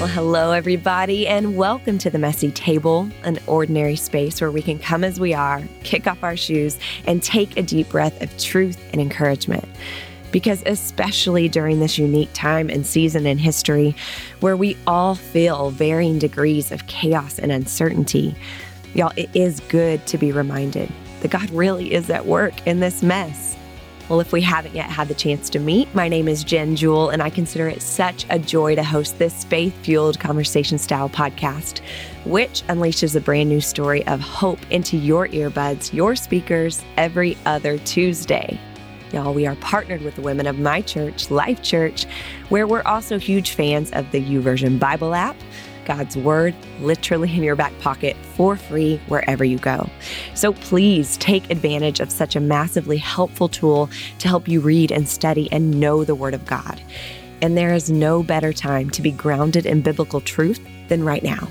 Well, hello, everybody, and welcome to the Messy Table, an ordinary space where we can come as we are, kick off our shoes, and take a deep breath of truth and encouragement. Because, especially during this unique time and season in history where we all feel varying degrees of chaos and uncertainty, y'all, it is good to be reminded that God really is at work in this mess. Well, if we haven't yet had the chance to meet, my name is Jen Jewell, and I consider it such a joy to host this faith fueled conversation style podcast, which unleashes a brand new story of hope into your earbuds, your speakers, every other Tuesday. Y'all, we are partnered with the women of my church, Life Church, where we're also huge fans of the YouVersion Bible app. God's Word literally in your back pocket for free wherever you go. So please take advantage of such a massively helpful tool to help you read and study and know the Word of God. And there is no better time to be grounded in biblical truth than right now.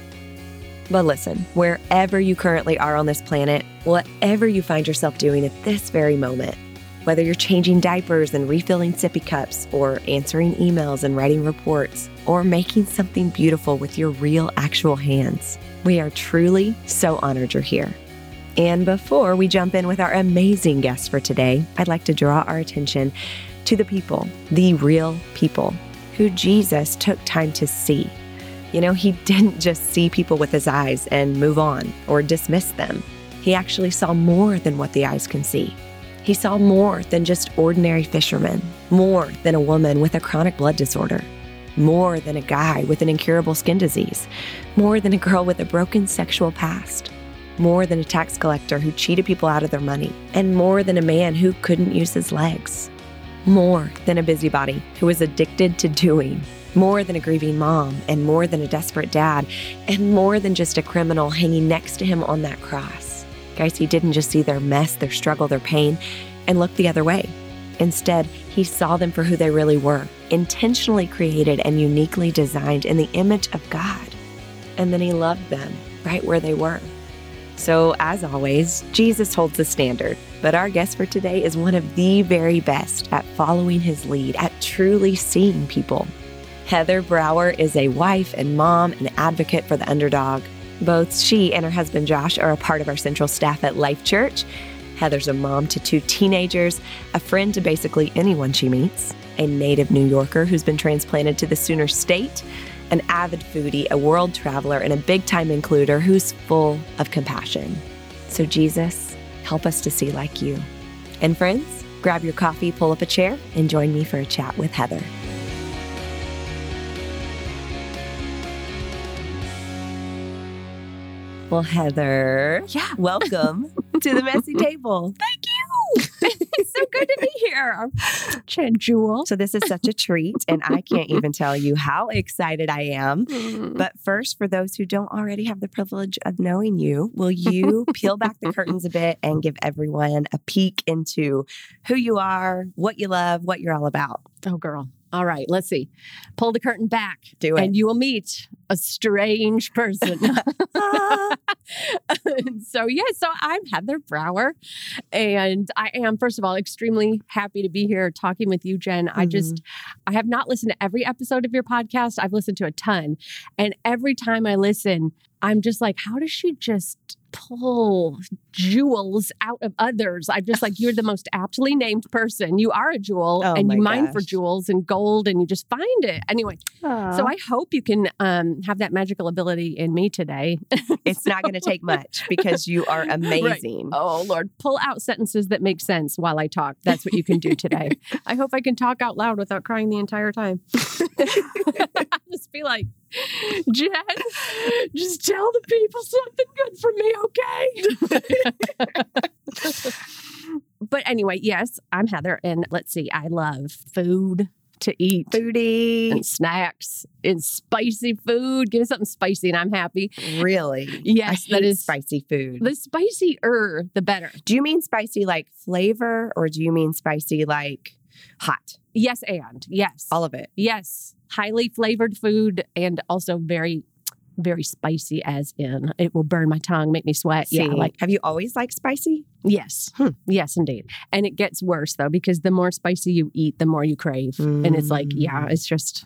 But listen, wherever you currently are on this planet, whatever you find yourself doing at this very moment, whether you're changing diapers and refilling sippy cups, or answering emails and writing reports, or making something beautiful with your real, actual hands, we are truly so honored you're here. And before we jump in with our amazing guest for today, I'd like to draw our attention to the people, the real people, who Jesus took time to see. You know, he didn't just see people with his eyes and move on or dismiss them. He actually saw more than what the eyes can see. He saw more than just ordinary fishermen, more than a woman with a chronic blood disorder, more than a guy with an incurable skin disease, more than a girl with a broken sexual past, more than a tax collector who cheated people out of their money, and more than a man who couldn't use his legs, more than a busybody who was addicted to doing. More than a grieving mom, and more than a desperate dad, and more than just a criminal hanging next to him on that cross. Guys, he didn't just see their mess, their struggle, their pain, and look the other way. Instead, he saw them for who they really were, intentionally created and uniquely designed in the image of God. And then he loved them right where they were. So, as always, Jesus holds the standard, but our guest for today is one of the very best at following his lead, at truly seeing people. Heather Brower is a wife and mom and advocate for the underdog. Both she and her husband Josh are a part of our central staff at Life Church. Heather's a mom to two teenagers, a friend to basically anyone she meets, a native New Yorker who's been transplanted to the Sooner State, an avid foodie, a world traveler, and a big time includer who's full of compassion. So, Jesus, help us to see like you. And friends, grab your coffee, pull up a chair, and join me for a chat with Heather. Well, Heather, Yeah. welcome to the messy table. Thank you. it's so good to be here. Jen Jewell. So this is such a treat, and I can't even tell you how excited I am. Mm. But first, for those who don't already have the privilege of knowing you, will you peel back the curtains a bit and give everyone a peek into who you are, what you love, what you're all about? oh, girl. All right, let's see. Pull the curtain back, Do it. and you will meet a strange person. So, yeah, so I'm Heather Brower, and I am, first of all, extremely happy to be here talking with you, Jen. I mm-hmm. just, I have not listened to every episode of your podcast. I've listened to a ton, and every time I listen, I'm just like, how does she just pull jewels out of others? I'm just like, you're the most aptly named person. You are a jewel, Oh and you mine for jewels and gold, and you just find it anyway. So I hope you can um, have that magical ability in me today. it's not going to take much because you are amazing. Oh Lord, pull out sentences that make sense while I talk. That's what you can do today. I hope I can talk out loud without crying the entire time. just be like, Jen, just tell the people something good for me, okay? But anyway, yes, I'm Heather, and let's see, I love food to eat. Foodie. And snacks and spicy food. Give me something spicy and I'm happy. Really? Yes, I that spicy food. the spicier, the better. Do you mean spicy like flavor or do you mean spicy like hot? Yes, and yes. All of it. Yes, highly flavored food and also very, very spicy, as in it will burn my tongue, make me sweat. Yeah, like have you always liked spicy? yes, Hmm. yes, indeed. And it gets worse though because the more spicy you eat, the more you crave, and it's like, yeah, Mm. it's just.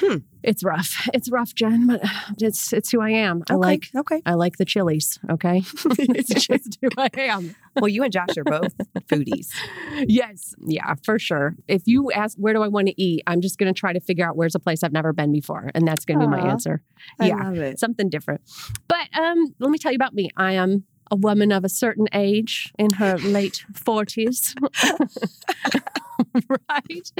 Hmm. It's rough. It's rough, Jen, but it's it's who I am. I Okay, like okay. I like the chilies. Okay, it's just who I am. Well, you and Josh are both foodies. Yes, yeah, for sure. If you ask where do I want to eat, I'm just going to try to figure out where's a place I've never been before, and that's going to be my answer. I yeah, love it. something different. But um, let me tell you about me. I am a woman of a certain age in her late 40s. right?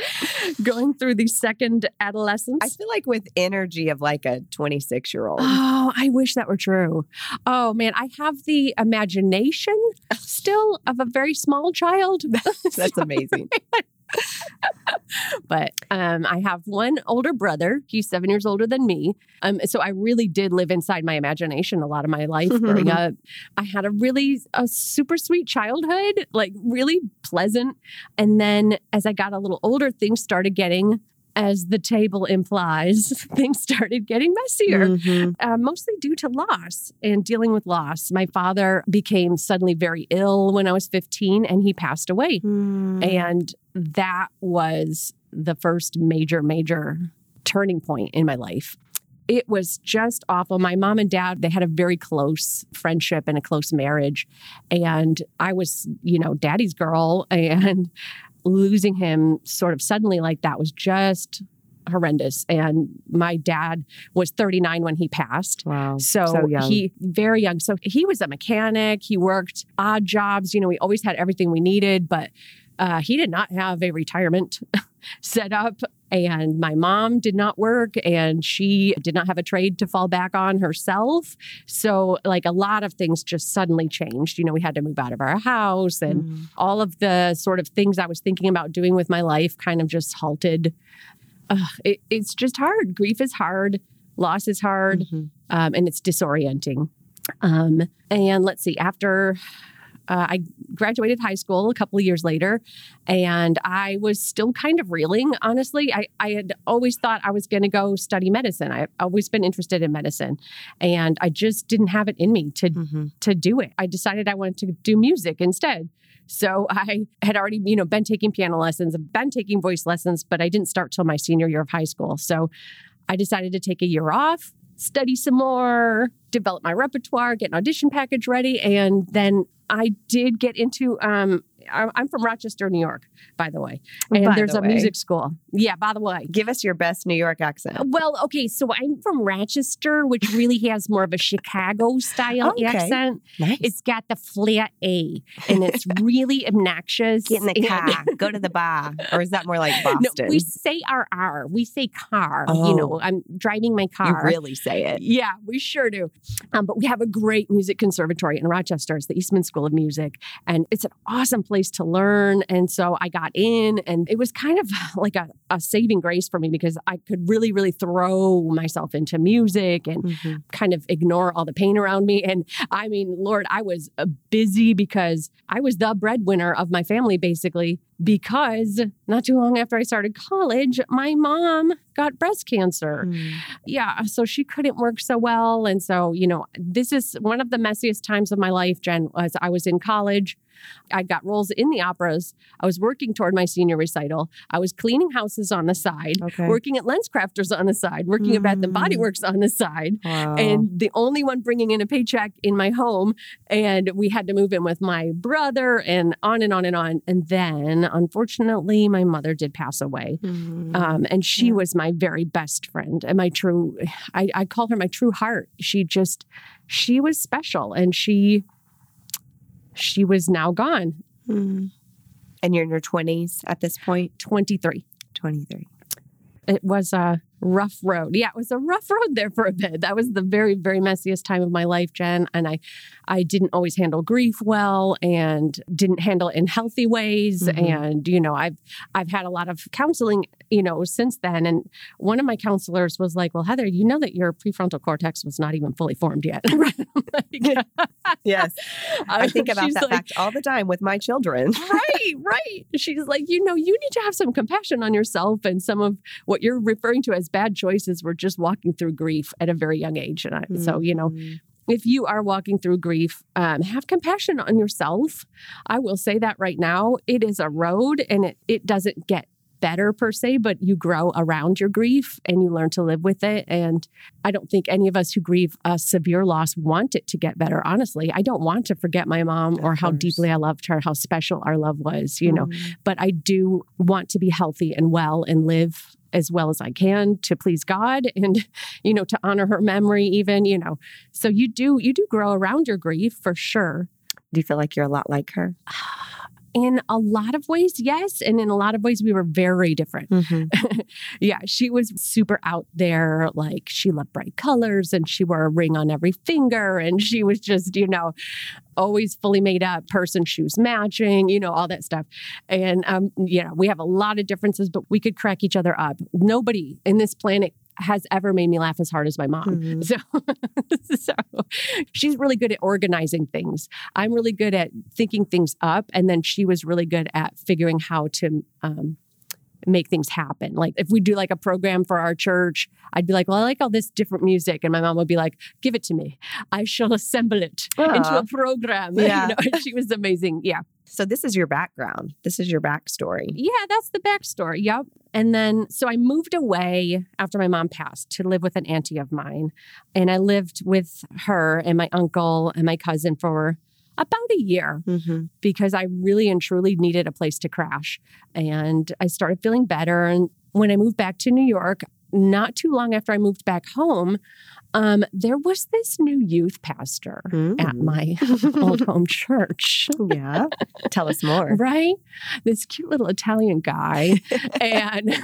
Going through the second adolescence. I feel like with energy of like a 26 year old. Oh, I wish that were true. Oh man, I have the imagination still of a very small child. That's amazing. but um, I have one older brother. He's seven years older than me. Um, so I really did live inside my imagination a lot of my life growing up. I had a really a super sweet childhood, like really pleasant. And then as I got a little older, things started getting. As the table implies, things started getting messier Mhm. uh, mostly due to loss and dealing with loss. My father became suddenly very ill when I was 15 and he passed away. Mm. And that was the first major, major turning point in my life. It was just awful. My mom and dad, they had a very close friendship and a close marriage. And I was, you know, daddy's girl. And losing him sort of suddenly like that was just horrendous. And my dad was 39 when he passed. Wow. So, So he very young. So he was a mechanic. He worked odd jobs. You know, we always had everything we needed, but uh, he did not have a retirement set up. And my mom did not work and she did not have a trade to fall back on herself. So, like, a lot of things just suddenly changed. You know, we had to move out of our house and Mm. all of the sort of things I was thinking about doing with my life kind of just halted. Ugh, it, it's just hard. Grief is hard. Loss is hard Mhm. um, and it's disorienting. Um, and let's see, after uh, I graduated high school a couple of years later, and I was still kind of reeling, honestly. I, I had always thought I was going to go study medicine. I've always been interested in medicine, and I just didn't have it in me to Mhm. to do it. I decided I wanted to do music instead. So I had already, you know, been taking piano lessons, been taking voice lessons, but I didn't start till my senior year of high school. So I decided to take a year off, study some more, develop my repertoire, get an audition package ready, and then I did get into. Um, I'm from Rochester, New York, by the way, and By there's the a way. music school. Yeah, by the way. Give us your best New York accent. Well, okay, so I'm from Rochester, which really has more of a Chicago style Okay. accent. Nice. It's got the flat A, and it's really obnoxious. Get in the car, go to the bar. Or is that more like No, Boston? we say our R. We say car. Oh. You know, I'm driving my car. you really say it. Yeah, we sure do. Um, but we have a great music conservatory in Rochester. It's the Eastman School of Music, and it's an awesome place to learn. And so I got in, and it was kind of like a, a saving grace for me because I could really, really throw myself into music and Mhm. kind of ignore all the pain around me. And I mean, Lord, I was uh, busy because I was the breadwinner of my family, basically, because not too long after I started college, my mom got breast cancer. Mm. Yeah. So she couldn't work so well. And so, you know, this is one of the messiest times of my life, Jen, was I was in college. I got roles in the operas. I was working toward my senior recital. I was cleaning houses on the side, Okay. working at Lens Crafters on the side, working at Bath and Body Mm. Works on the side Wow. and the only one bringing in a paycheck in my home. And we had to move in with my brother and on and on and on. And then, unfortunately, my mother did pass away. Mhm. Um, and she Yeah. was my very best friend and my true, I, I call her my true heart. She just, she was special and she, she was now gone, Mm. And you're in your 20s at this point? 23. 23. It was a rough road. Yeah, it was a rough road there for a bit. That was the very, very messiest time of my life, Jen. And I, I didn't always handle grief well, and didn't handle it in healthy ways. Mhm. And you know, I've, I've had a lot of counseling, you know, since then. And one of my counselors was like, "Well, Heather, you know that your prefrontal cortex was not even fully formed yet." Like, Yes. I think about she's that like, fact all the time with my children. right, right. She's like, you know, you need to have some compassion on yourself. And some of what you're referring to as bad choices were just walking through grief at a very young age. And I, so, you know, Mhm. if you are walking through grief, um, have compassion on yourself. I will say that right now, it is a road and it, it doesn't get better per se, but you grow around your grief and you learn to live with it. And I don't think any of us who grieve a severe loss want it to get better. Honestly, I don't want to forget my mom Of or how course. deeply I loved her, how special our love was, you know. Mm. But I do want to be healthy and well and live as well as I can to please God and you know to honor her memory even, you know. So you do you do grow around your grief for sure. Do you feel like you're a lot like her? In a lot of ways, yes. And in a lot of ways, we were very different. Mm-hmm. yeah, she was super out there. Like she loved bright colors and she wore a ring on every finger. And she was just, you know, always fully made up, person, shoes matching, you know, all that stuff. And, um, you know, we have a lot of differences, but we could crack each other up. Nobody in this planet has ever made me laugh as hard as my mom. Mhm. So, so she's really good at organizing things. I'm really good at thinking things up, and then she was really good at figuring how to um, make things happen. Like if we do like a program for our church, I'd be like, "Well, I like all this different music," and my mom would be like, "Give it to me. I shall assemble it into a program." Yeah. You know, she was amazing. Yeah. So this is your background. This is your backstory. Yeah, that's the backstory. Yep. And then, so I moved away after my mom passed to live with an auntie of mine. And I lived with her and my uncle and my cousin for about a year Mm-hmm. because I really and truly needed a place to crash. And I started feeling better. And when I moved back to New York, not too long after I moved back home, um, there was this new youth pastor at my old home church. yeah. Tell us more. Right? This cute little Italian guy. and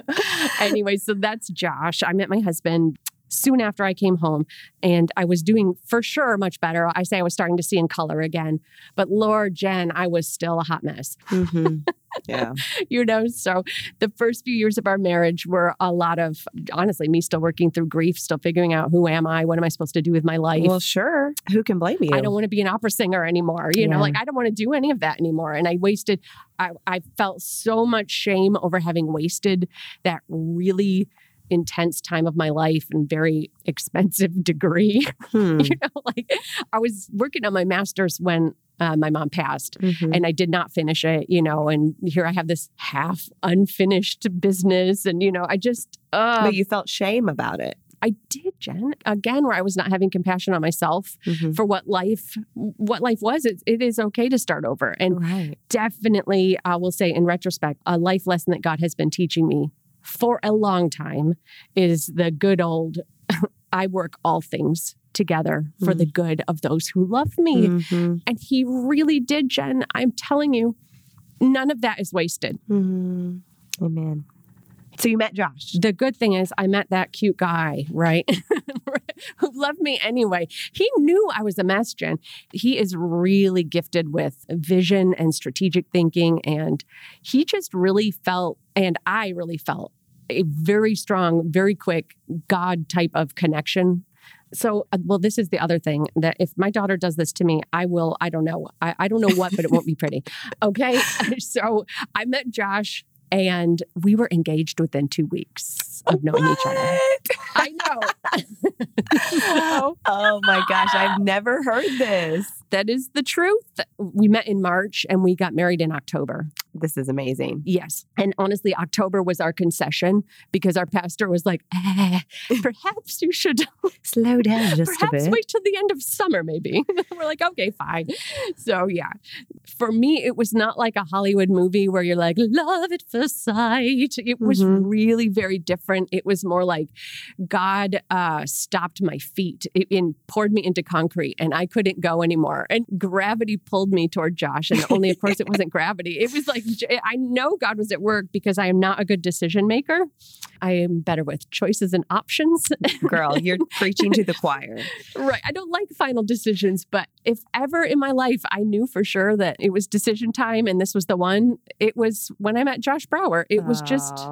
anyway, so that's Josh. I met my husband soon after I came home and I was doing for sure much better. I say I was starting to see in color again, but Lord, Jen, I was still a hot mess, Mm-hmm. Yeah. you know? So the first few years of our marriage were a lot of, honestly, me still working through grief, still figuring out who am I? What am I supposed to do with my life? Well, sure. Who can blame you? I don't want to be an opera singer anymore. You know, like I don't want to do any of that anymore. And I wasted, I, I felt so much shame over having wasted that really intense time of my life and very expensive degree. Hmm. you know, like I was working on my master's when uh, my mom passed Mhm. and I did not finish it, you know, and here I have this half unfinished business. And, you know, I just, uh, but you felt shame about it. I did, Jen, again, where I was not having compassion on myself Mhm. for what life what life was it, it is okay to start over and Right. definitely i will say in retrospect a life lesson that god has been teaching me for a long time is the good old i work all things together for the good of those who love me Mhm. and he really did jen i'm telling you none of that is wasted Mhm. Amen. So you met Josh. the good thing is I met that cute guy, right? Who loved me anyway. He knew I was a mess, Jen. He is really gifted with vision and strategic thinking. And he just really felt, and I really felt, a very strong, very quick God type of connection. So, uh, well, this is the other thing that if my daughter does this to me, I will, I don't know. I, I don't know what, but it won't be pretty. Okay. so I met Josh and we were engaged within two weeks of knowing each other. I know. So, Oh my gosh, I've never heard this. that is the truth. We met in March and we got married in October. This is amazing. Yes. And honestly, October was our concession because our pastor was like, eh, perhaps you should Slow down just a perhaps bit. wait till the end of summer, maybe. We're like, okay, fine. So, yeah, for me, it was not like a Hollywood movie where you're like, love at first sight. It was Mhm. really very different. It was more like God uh, stopped my feet it, and poured me into concrete, and I couldn't go anymore. And gravity pulled me toward Josh. And only, of course, it wasn't gravity. It was like, I know God was at work because I am not a good decision maker. I am better with choices and options. Girl, you're preaching to the choir. Right. I don't like final decisions, but if ever in my life I knew for sure that it was decision time and this was the one, it was when I met Josh Brower. It was just,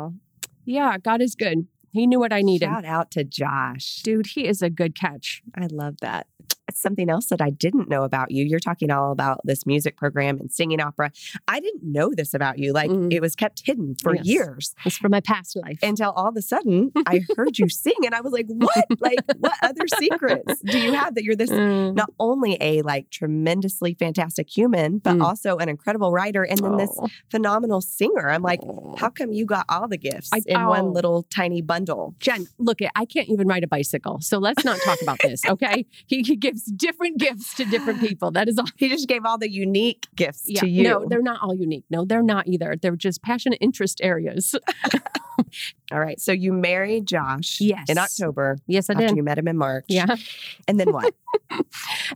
yeah, God is good. He knew what I needed. Shout out to Josh. Dude, he is a good catch. I love that. Something else that I didn't know about you. You're talking all about this music program and singing opera. I didn't know this about you. Like Mm. it was kept hidden for Yes. years It's from my past life. until all of a sudden I heard you sing and I was like, what? Like, what other secrets do you have that you're this Mm. not only a like tremendously fantastic human, but Mm. also an incredible writer and then this Oh. phenomenal singer? I'm like, Oh. how come you got all the gifts I- in oh. one little tiny bundle? Jen, look. I can't even ride a bicycle. So let's not talk about this, okay? He, he gives different gifts to different people. That is all. He just gave all the unique gifts Yeah. to you. No, they're not all unique. No, they're not either. They're just passionate interest areas. all right. So you married Josh Yes. in October yes, I did. you met him in March. Yeah. And then what?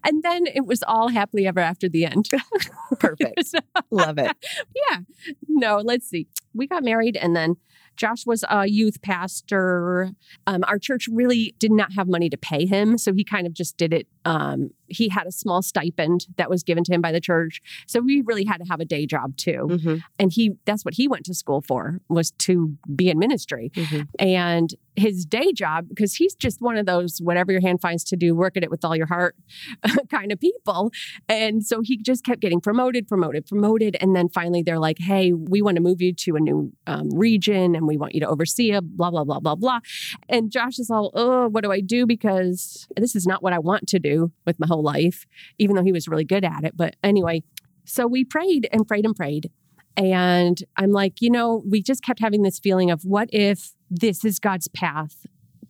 And then it was all happily ever after the end. Perfect. So, Love it. yeah. No, let's see. We got married and then Josh was a youth pastor. Um, our church really did not have money to pay him. So he kind of just did it. Um, he had a small stipend that was given to him by the church. So we really had to have a day job too. Mhm, And he that's what he went to school for was to be in ministry. mhm. And his day job, because he's just one of those whatever your hand finds to do, work at it with all your heart kind of people. And so he just kept getting promoted, promoted, promoted. And then finally they're like, hey, we want to move you to a new um, region and we want you to oversee a blah, blah, blah, blah, blah. And Josh is all, oh, what do I do? Because this is not what I want to do with my whole life, even though he was really good at it. But anyway, so we prayed and prayed and prayed. And I'm like, you know, we just kept having this feeling of what if this is God's path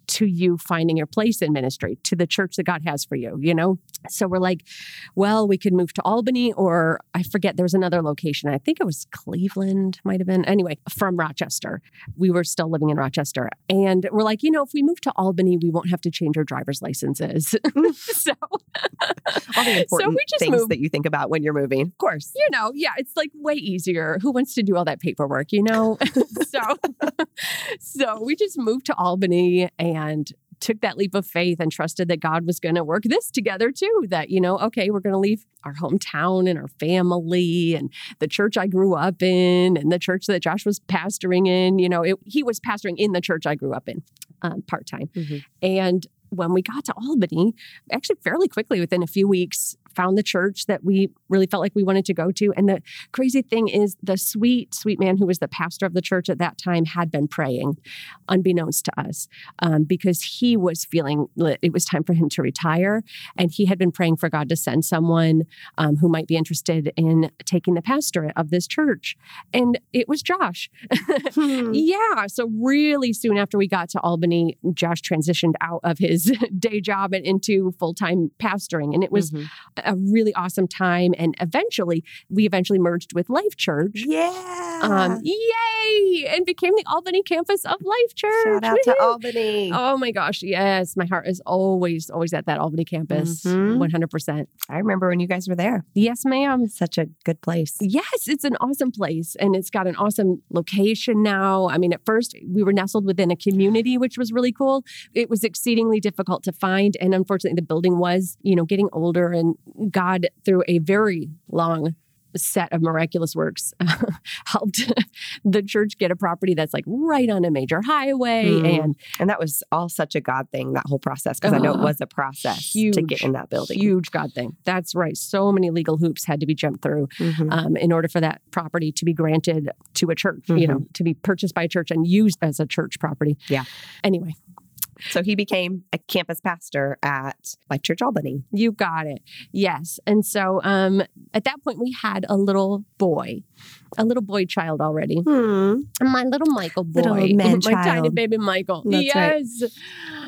to you finding your place in ministry, to the church that God has for you, you know? So we're like, well, we could move to Albany, or I forget, there was another location. I think it was Cleveland, might have been. Anyway, from Rochester. We were still living in Rochester. And we're like, you know, if we move to Albany, we won't have to change our driver's licenses. so, All the important so we just things moved that you think about when you're moving. Of course. you know, yeah, it's like way easier. Who wants to do all that paperwork, you know? so so we just moved to Albany and took that leap of faith and trusted that God was going to work this together too. That, you know, okay, we're going to leave our hometown and our family and the church I grew up in and the church that Josh was pastoring in. You know, it, he was pastoring in the church I grew up in um, part time. Mhm. And when we got to Albany, actually fairly quickly within a few weeks, found the church that we really felt like we wanted to go to. And the crazy thing is, the sweet, sweet man who was the pastor of the church at that time had been praying, unbeknownst to us, um, because he was feeling that it was time for him to retire. And he had been praying for God to send someone um, who might be interested in taking the pastorate of this church. And it was Josh. Hmm. Yeah. So, really soon after we got to Albany, Josh transitioned out of his day job and into full time pastoring. And it was Mhm. A really awesome time. And eventually, we eventually merged with Life Church. Yeah. Um, yay! And became the Albany campus of Life Church. Shout out to Albany. Oh my gosh. Yes. My heart is always, always at that Albany campus. Mhm. 100%. I remember when you guys were there. Yes, ma'am. Such a good place. Yes, it's an awesome place and it's got an awesome location now. I mean, at first we were nestled within a community, which was really cool. It was exceedingly difficult to find. And unfortunately, the building was, you know, getting older and God, through a very long set of miraculous works helped the church get a property that's like right on a major highway Mm. and And that was all such a God thing, that whole process, because I know it Uh, was a process huge, to get in that building. huge god thing that's right so many legal hoops had to be jumped through Mhm. um, in order for that property to be granted to a church, you know, to be purchased by a church and used as a church property. Yeah. Anyway, So he became a campus pastor at Life Church Albany. you got it. Yes. And so um, at that point, we had a little boy, a little boy child already. Hmm. My little Michael boy. Little man my tiny baby Michael. That's right. yes.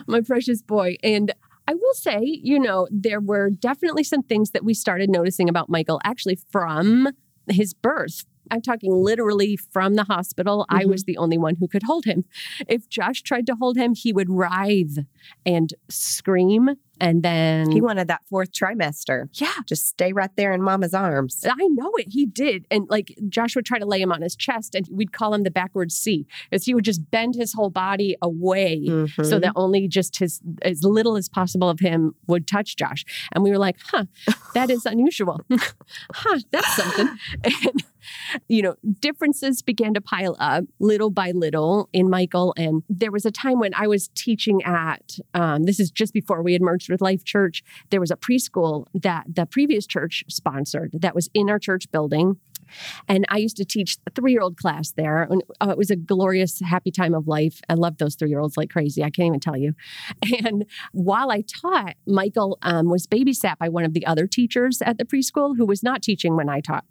My precious boy. And I will say, you know, there were definitely some things that we started noticing about Michael actually from his birth. I'm talking literally from the hospital. I Mm-hmm. was the only one who could hold him. If Josh tried to hold him, he would writhe and scream. And then, He wanted that fourth trimester. yeah, Just stay right there in mama's arms. I know it. He did. And like Josh would try to lay him on his chest and we'd call him the backwards C because he would just bend his whole body away so Mhm. that only just his as little as possible of him would touch Josh. And we were like, huh, that is unusual. huh, that's something. And you know, differences began to pile up little by little in Michael. And there was a time when I was teaching at, um, this is just before we had merged with Life Church, there was a preschool that the previous church sponsored that was in our church building. And I used to teach a three year old class there. And uh, it was a glorious, happy time of life. I loved those three year olds like crazy. I can't even tell you. And while I taught, Michael um, was babysat by one of the other teachers at the preschool who was not teaching when I taught.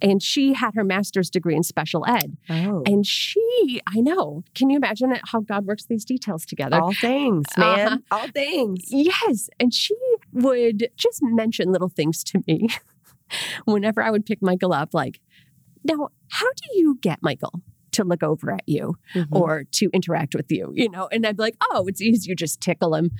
And she had her master's degree in special ed. Oh. And she, I know, can you imagine how God works these details together? All things, man. Uh-huh. All things. Yes. And she would just mention little things to me whenever I would pick Michael up, like, now, how do you get Michael to look over at you Mhm. or to interact with you? You know, and I'd be like, oh, it's easy. You just tickle him.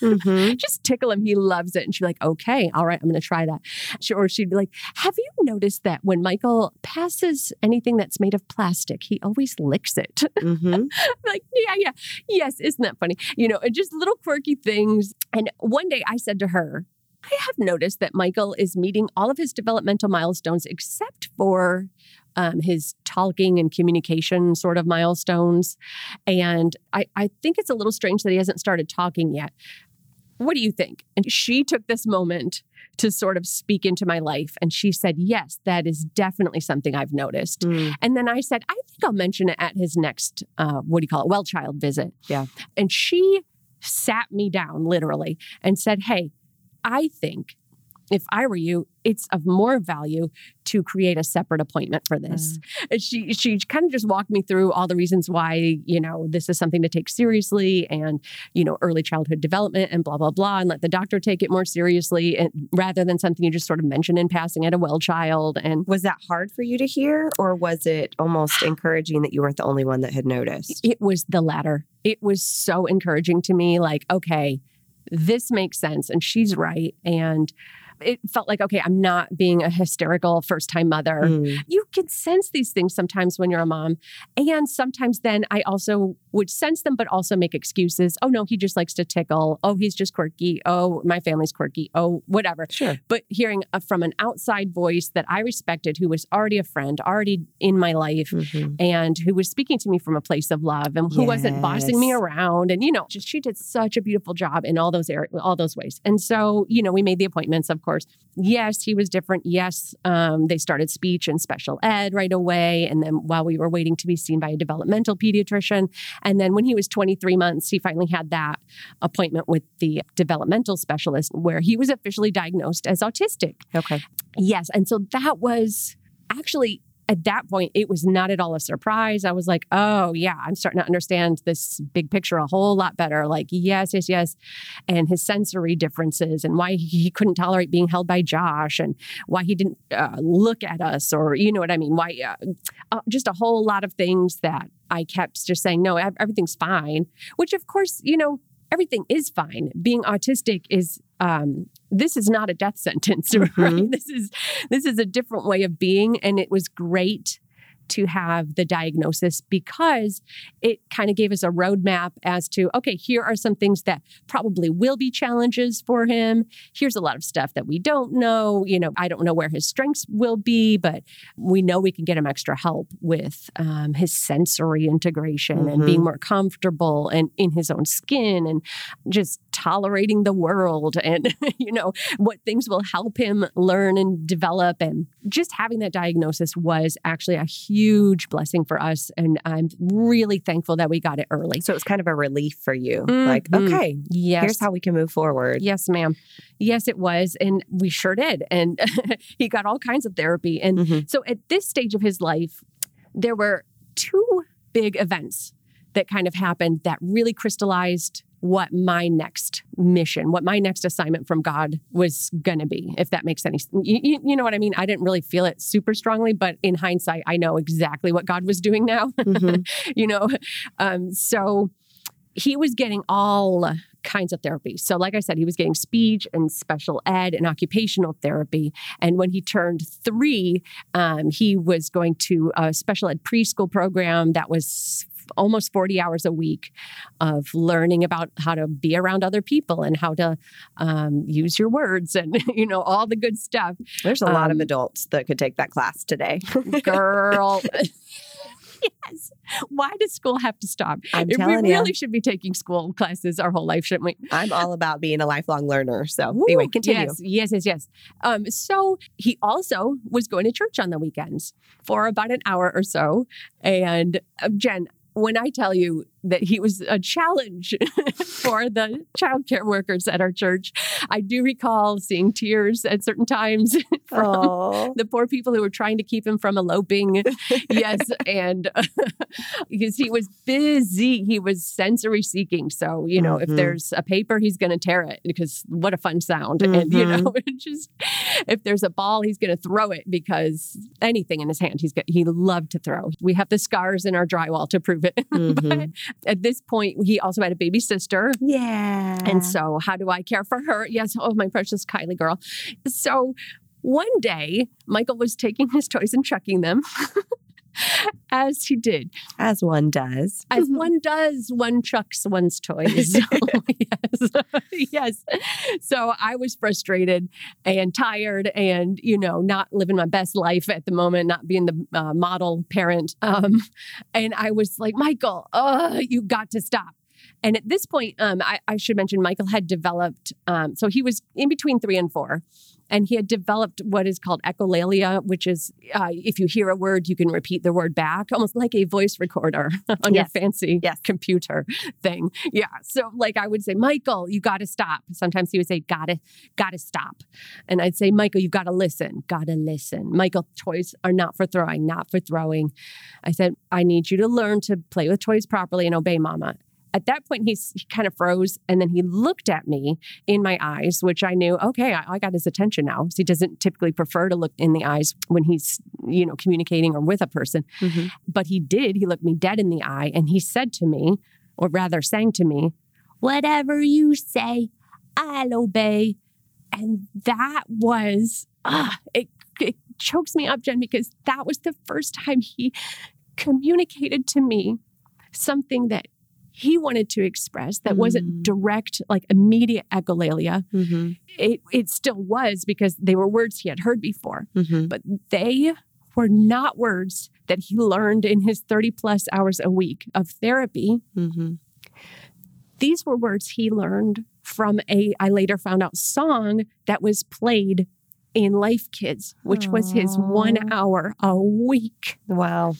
Mhm. just tickle him. He loves it. And she'd be like, okay, all right, I'm going to try that. She- Or she'd be like, have you noticed that when Michael passes anything that's made of plastic, he always licks it? Mhm. like, yeah, yeah, yes, isn't that funny? You know, and just little quirky things. And one day I said to her, I have noticed that Michael is meeting all of his developmental milestones except for um, his talking and communication sort of milestones. And I, I think it's a little strange that he hasn't started talking yet. What do you think? And she took this moment to sort of speak into my life. And she said, Yes, that is definitely something I've noticed. Mm. And then I said, I think I'll mention it at his next, uh, what do you call it, well child visit. Yeah. And she sat me down literally and said, Hey, I think if I were you, it's of more value to create a separate appointment for this. Mm. And she she kind of just walked me through all the reasons why, you know, this is something to take seriously and, you know, early childhood development and blah, blah, blah, and let the doctor take it more seriously and rather than something you just sort of mention in passing at a well child. And Was that hard for you to hear, or was it almost encouraging that you weren't the only one that had noticed? It was the latter. It was so encouraging to me like, okay, this makes sense and she's right. And it felt like, okay, I'm not being a hysterical first time mother. Mm. You can sense these things sometimes when you're a mom. And sometimes then I also would sense them, but also make excuses. Oh, no, he just likes to tickle. Oh, he's just quirky. Oh, my family's quirky. Oh, whatever. Sure. But hearing uh, from an outside voice that I respected, who was already a friend, already in my life, Mhm. and who was speaking to me from a place of love and who wasn't bossing me around and you know just she did such a beautiful job in all those areas all those ways and so you know we made the appointments of course yes he was different yes um, they started speech and special ed right away and then while we were waiting to be seen by a developmental pediatrician and then when he was 23 months he finally had that appointment with the developmental specialist where he was officially diagnosed as autistic Okay. Yes. And so that was actually at that point, it was not at all a surprise. I was like, oh, yeah, I'm starting to understand this big picture a whole lot better. Like, yes, yes, yes. And his sensory differences and why he couldn't tolerate being held by Josh and why he didn't uh, look at us or, you know what I mean? Why, uh, uh, just a whole lot of things that I kept just saying, no, everything's fine, which of course, you know, everything is fine. Being autistic is, um, this is not a death sentence, right? Mhm. This is this is a different way of being, and it was great to have the diagnosis because it kind of gave us a roadmap as to okay, here are some things that probably will be challenges for him. Here's a lot of stuff that we don't know. You know, I don't know where his strengths will be, but we know we can get him extra help with um, his sensory integration and being more comfortable and in his own skin and just tolerating the world and you know what things will help him learn and develop and just having that diagnosis was actually a huge blessing for us and i'm really thankful that we got it early So it was kind of a relief for you. Like, Mhm. okay, yes here's how we can move forward. yes ma'am yes it was and we sure did and he got all kinds of therapy and Mhm. so at this stage of his life, there were two big events that kind of happened that really crystallized what my next mission, what my next assignment from God was going to be, if that makes any sense. You, you- know what I mean? I didn't really feel it super strongly, but in hindsight, I know exactly what God was doing now, Mhm. you know? Um, so he was getting all kinds of therapy. So, like I said, he was getting speech and special ed and occupational therapy. And when he turned three, um, he was going to a special ed preschool program that was almost 40 hours a week of learning about how to be around other people and how to um, use your words and you know all the good stuff There's a lot of Um, adults that could take that class today. girl yes. Why does school have to stop? I'm we really you, should be taking school classes our whole life, shouldn't we? I'm all about being a lifelong learner. So anyway, Woo! continue. Yes, yes, yes, yes. Um, so he also was going to church on the weekends for about an hour or so. And uh, Jen, when I tell you that he was a challenge for the childcare workers at our church, I do recall seeing tears at certain times from Oh, the poor people who were trying to keep him from eloping. yes. And because he was busy, he was sensory seeking. So, you know, if Mhm. there's a paper, he's going to tear it because what a fun sound. And, you know, just if there's a ball, he's going to throw it because anything in his hand, he's got, he loved to throw. We have the scars in our drywall to prove it. Mhm. At this point, he also had a baby sister. yeah. And so, how do I care for her? Yes, oh, my precious Kylie girl. So, one day, Michael was taking his toys and chucking them, as he did. as one does. As one does, one chucks one's toys. So, yes. yes. So, I was frustrated and tired and, you know, not living my best life at the moment, not being the uh, model parent. Um, and I was like, Michael, oh, you got to stop. And at this point, um, I, I should mention Michael had developed, um, so he was in between three and four, and he had developed what is called echolalia, which is uh, if you hear a word, you can repeat the word back, almost like a voice recorder on your fancy Yes. computer thing. Yeah. So, like, I would say, Michael, you got to stop. Sometimes he would say, gotta, gotta stop. And I'd say, Michael, you got to listen, gotta listen. Michael, toys are not for throwing, not for throwing. I said, I need you to learn to play with toys properly and obey mama. At that point, he's, he kind of froze and then he looked at me in my eyes, which I knew, okay, I, I got his attention now. 'Cause He doesn't typically prefer to look in the eyes when he's, you know, communicating or with a person. Mhm. But he did. He looked me dead in the eye and he said to me, or rather sang to me, Whatever you say, I'll obey. And that was, ah, it, it chokes me up, Jen, because that was the first time he communicated to me something that he wanted to express that wasn't Mm. direct, like immediate echolalia. Mhm. It, it still was because they were words he had heard before Mhm. but they were not words that he learned in his 30 plus hours a week of therapy. Mhm. These were words he learned from a, I later found out, song that was played in Life Kids, which was his one hour a week. Wow.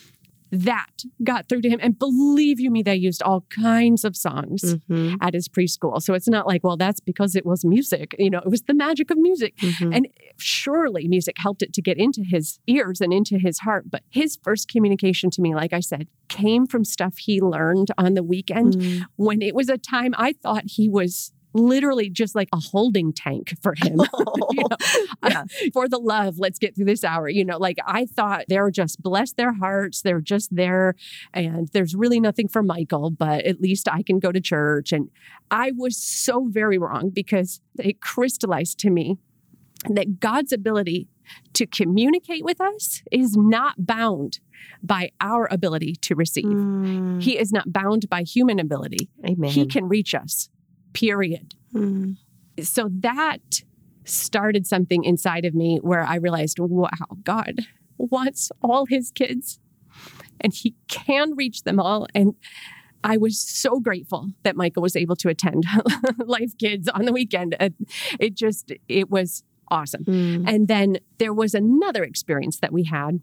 That got through to him. And believe you me, they used all kinds of songs Mhm. at his preschool. So it's not like, well, that's because it was music. You know, it was the magic of music. Mhm. And surely music helped it to get into his ears and into his heart. But his first communication to me, like I said, came from stuff he learned on the weekend Mm. when it was a time I thought he was literally just like a holding tank for him. You know, Yeah. for the love, let's get through this hour. You know, like I thought they're just bless their hearts. They're just there. And there's really nothing for Michael, but at least I can go to church. And I was so very wrong because it crystallized to me that God's ability to communicate with us is not bound by our ability to receive. Mm. He is not bound by human ability. Amen. He can reach us, period. Mm. So that started something inside of me where I realized, wow, God wants all his kids and he can reach them all. And I was so grateful that Michael was able to attend Life Kids on the weekend. Uh, It just, it was awesome. Mm. And then there was another experience that we had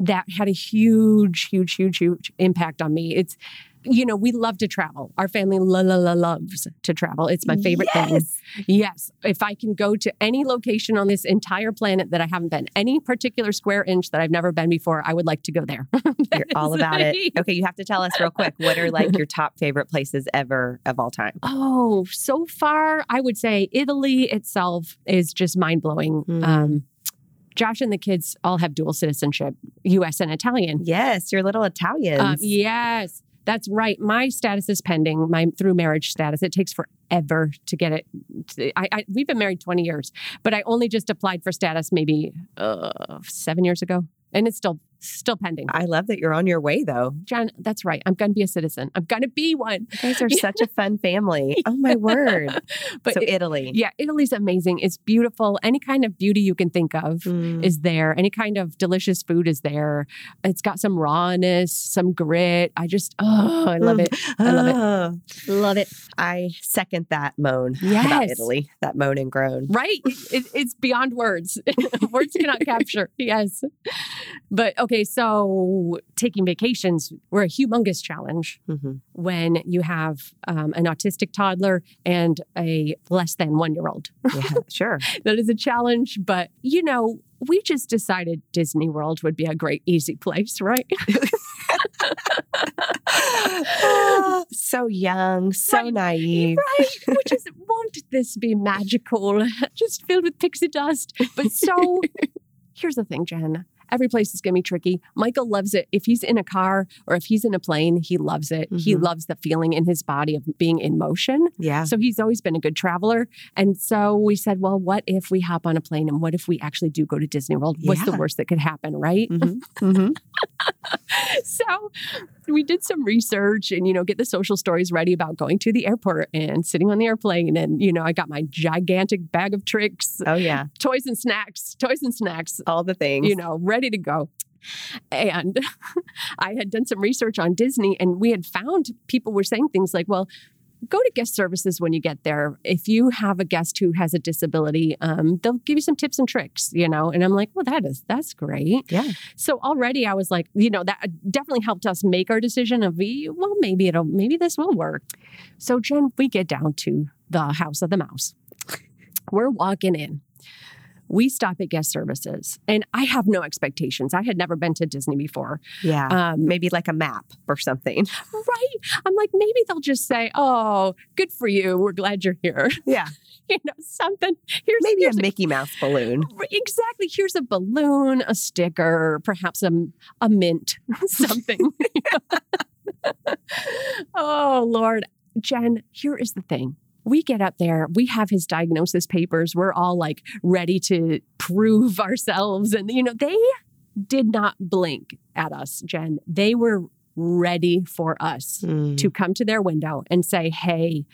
that had a huge, huge, huge, huge impact on me. It's, you know, we love to travel. Our family la la la loves to travel. It's my favorite thing. Yes. Yes. If I can go to any location on this entire planet that I haven't been, any particular square inch that I've never been before, I would like to go there. You're all about it. Okay, you have to tell us real quick. What are like your top favorite places ever of all time? Oh, so far, I would say Italy itself is just mind blowing. Mm. Um, Josh and the kids all have dual citizenship, US and Italian. Yes, your little Italians. Um, yes, that's right. My status is pending, my through marriage status. It takes forever to get it. I, I, we've been married 20 years, but I only just applied for status maybe uh, seven years ago. And it's still still pending. I love that you're on your way though. Jen, that's right. I'm going to be a citizen. I'm going to be one. You guys are such a fun family. Oh my word. But so it- Italy. yeah, Italy's amazing. It's beautiful. Any kind of beauty you can think of. Mm. Is there any kind of delicious food? Is there? It's got some rawness, some grit. I just, oh, I love it. I love it. Oh, Love it. I second that moan about Italy, that moan and groan. Right? It, it's beyond words. words cannot capture. Yes. But okay, so taking vacations were a humongous challenge hmm when you have um, an autistic toddler and a less than one year old. Yeah, sure. That is a challenge. But, you know, we just decided Disney World would be a great, easy place, right? Ah, so young, so Right. naive. right. Which is, won't this be magical? Just filled with pixie dust. But so here's the thing, Jen. Every place is going to be tricky. Michael loves it. If he's in a car or if he's in a plane, he loves it. He Mhm. loves the feeling in his body of being in motion. Yeah. So he's always been a good traveler. And so we said, well, what if we hop on a plane and what if we actually do go to Disney World? What's the worst that could happen, right? Mhm, mhm. so we did some research and you know get the social stories ready about going to the airport and sitting on the airplane and you know i got my gigantic bag of tricks Oh yeah, toys and snacks toys and snacks all the things. you know ready to go and i had done some research on disney and we had found people were saying things like well go to guest services when you get there if you have a guest who has a disability um, they'll give you some tips and tricks you know and i'm like well that is that's great Yeah. so already I was like, you know, that definitely helped us make our decision of, well, maybe it'll, maybe this will work. So Jen, we get down to the House of the Mouse. We're walking in. We stop at guest services, and I have no expectations. I had never been to Disney before. Yeah. Um, Maybe like a map or something. right? I'm like, maybe they'll just say, "Oh, good for you. We're glad you're here." Yeah. you know, something. Here's Maybe a here's Mickey Mouse balloon. Exactly. Here's a balloon, a sticker, perhaps a, a mint, something. oh, Lord. Jen, here is the thing. We get up there, we have his diagnosis papers. We're all like ready to prove ourselves. And, you know, they did not blink at us, Jen. They were ready for us Mm. to come to their window and say, Hey,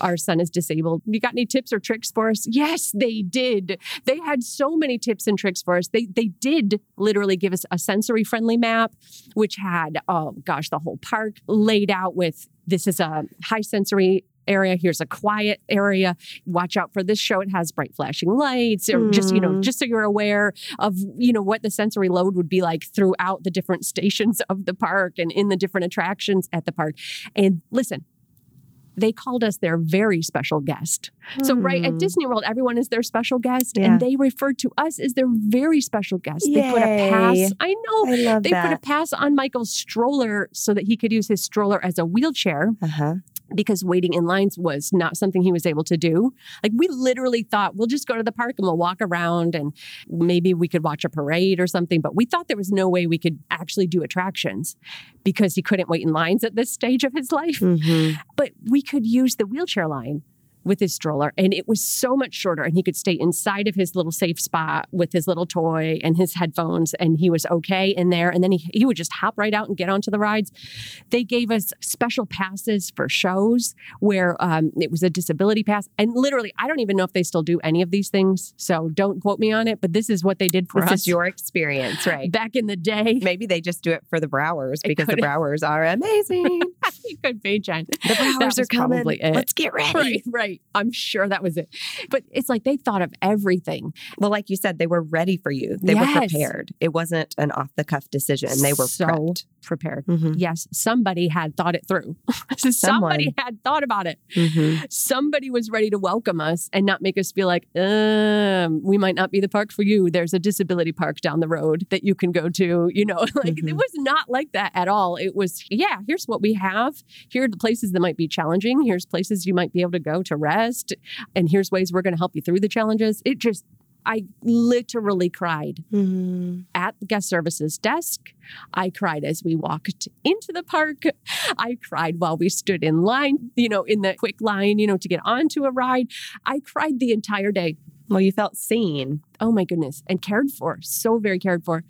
our son is disabled. You got any tips or tricks for us? Yes, they did. They had so many tips and tricks for us. They they did literally give us a sensory friendly map, which had, oh gosh, the whole park laid out with this is a high sensory area. Here's a quiet area. Watch out for this show. It has bright flashing lights. Or just you know Mm. just so you're aware of you know what the sensory load would be like throughout the different stations of the park and in the different attractions at the park. And listen they called us their very special guest. So, right at Hmm. Disney World, everyone is their special guest, Yeah. and they referred to us as their very special guest. They put a pass. I know. I love They put a pass on Michael's stroller so that he could use his stroller as a wheelchair Uh huh. because waiting in lines was not something he was able to do. Like we literally thought we'll just go to the park and we'll walk around and maybe we could watch a parade or something, but we thought there was no way we could actually do attractions because he couldn't wait in lines at this stage of his life. hmm But we could use the wheelchair line with his stroller and it was so much shorter and he could stay inside of his little safe spot with his little toy and his headphones and he was okay in there and then he, he would just hop right out and get onto the rides they gave us special passes for shows where um, it was a disability pass and literally i don't even know if they still do any of these things so don't quote me on it but this is what they did for This us is your experience, right? back in the day Maybe they just do it for the Browers because the Browers are amazing. it could be Jen. The Browers are coming. probably it. Let's get ready. Right, right. I'm sure that was it. But it's like they thought of everything. Well, like you said, they were ready for you. They were prepared. It wasn't an off the cuff decision. They were So prepped. prepared. Mhm. Yes, somebody had thought it through. somebody had thought about it. Mhm. Somebody was ready to welcome us and not make us feel like, um, we might not be the park for you. There's a disability park down the road that you can go to. You know, like it Mhm. was not like that at all. It was, yeah, here's what we have. Here are the places that might be challenging. Here's places you might be able to go to rest. And here's ways we're going to help you through the challenges. It just, I literally cried Mhm. at the guest services desk. I cried as we walked into the park. I cried while we stood in line, you know, in the quick line, you know, to get onto a ride. I cried the entire day. Well, you felt seen. Oh my goodness. And cared for, so very cared for.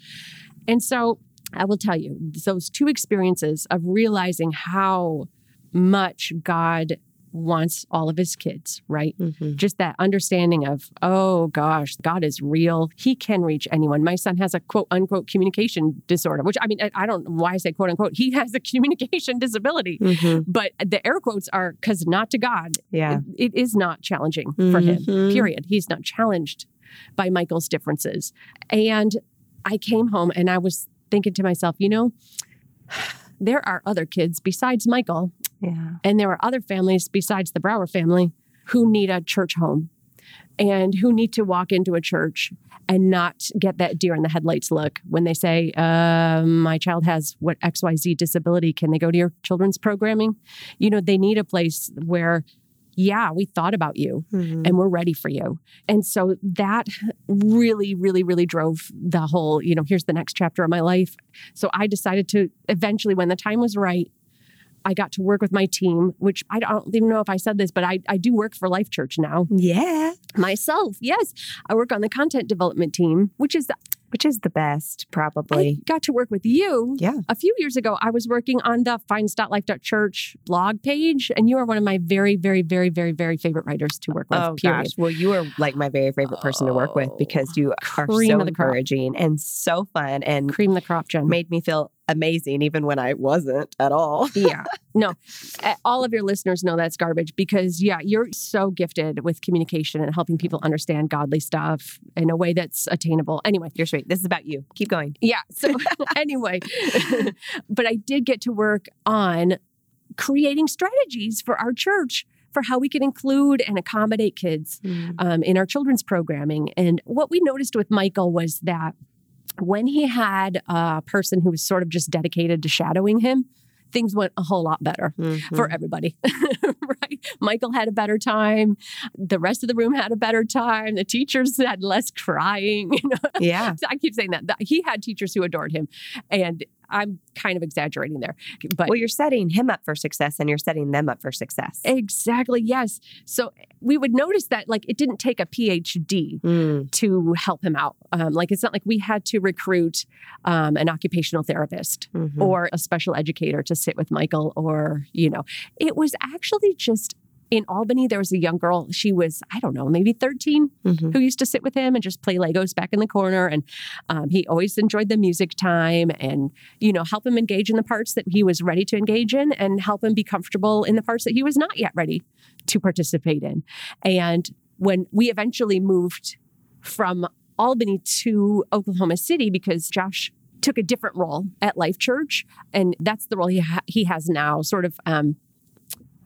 And so I will tell you, those two experiences of realizing how much God wants all of his kids, right? Mm-hmm. Just that understanding of, oh gosh, God is real. He can reach anyone. My son has a quote unquote communication disorder, which I mean, I, don't know why I say quote unquote. He has a communication disability, Mm-hmm. but the air quotes are because not to God. Yeah. It- it is not challenging for him, Mhm. period. He's not challenged by Michael's differences. And I came home and I was thinking to myself, you know, there are other kids besides Michael Yeah. and there are other families besides the Brower family who need a church home and who need to walk into a church and not get that deer in the headlights look when they say, uh, My child has what XYZ disability. Can they go to your children's programming? You know, they need a place where, yeah, we thought about you Mhm. and we're ready for you. And so that really, really, really drove the whole, you know, here's the next chapter of my life. So I decided to eventually, when the time was right, I got to work with my team, which I don't even know if I said this, but I, I do work for Life Church now Yeah. myself. Yes, I work on the content development team, which is, Which is the best, I probably. got to work with you. Yeah. A few years ago, I was working on the finds.life.church blog page, and you are one of my very, very, very, very, very favorite writers to work with, Oh period. gosh. Well, you are like my very favorite person to work with Oh, because you are cream so of crop. encouraging and so fun and Cream the crop, Jen. made me feel amazing even when I wasn't at all. yeah. No, all of your listeners know that's garbage because, yeah, you're so gifted with communication and helping people understand godly stuff in a way that's attainable. Anyway, You're sweet. This is about you. Keep going. yeah. So, anyway, but I did get to work on creating strategies for our church for how we can include and accommodate kids um, in our children's programming. And what we noticed with Michael was that when he had a person who was sort of just dedicated to shadowing him, things went a whole lot better Mhm. for everybody, right? Michael had a better time. The rest of the room had a better time. The teachers had less crying. You know, yeah. I keep saying that he had teachers who adored him, and I'm kind of exaggerating there, but Well, you're setting him up for success and you're setting them up for success. exactly yes. So we would notice that like it didn't take a PhD Mm. to help him out. Um, like it's not like we had to recruit um, an occupational therapist Mhm. or a special educator to sit with Michael, or you know, it was actually just in Albany. There was a young girl. She was I don't know, maybe 13, Mhm. who used to sit with him and just play Legos back in the corner. And um, he always enjoyed the music time and, you know, help him engage in the parts that he was ready to engage in and help him be comfortable in the parts that he was not yet ready to participate in. And when we eventually moved from Albany to Oklahoma City, because Josh took a different role at Life Church, and that's the role he, ha- he has now, sort of. Um,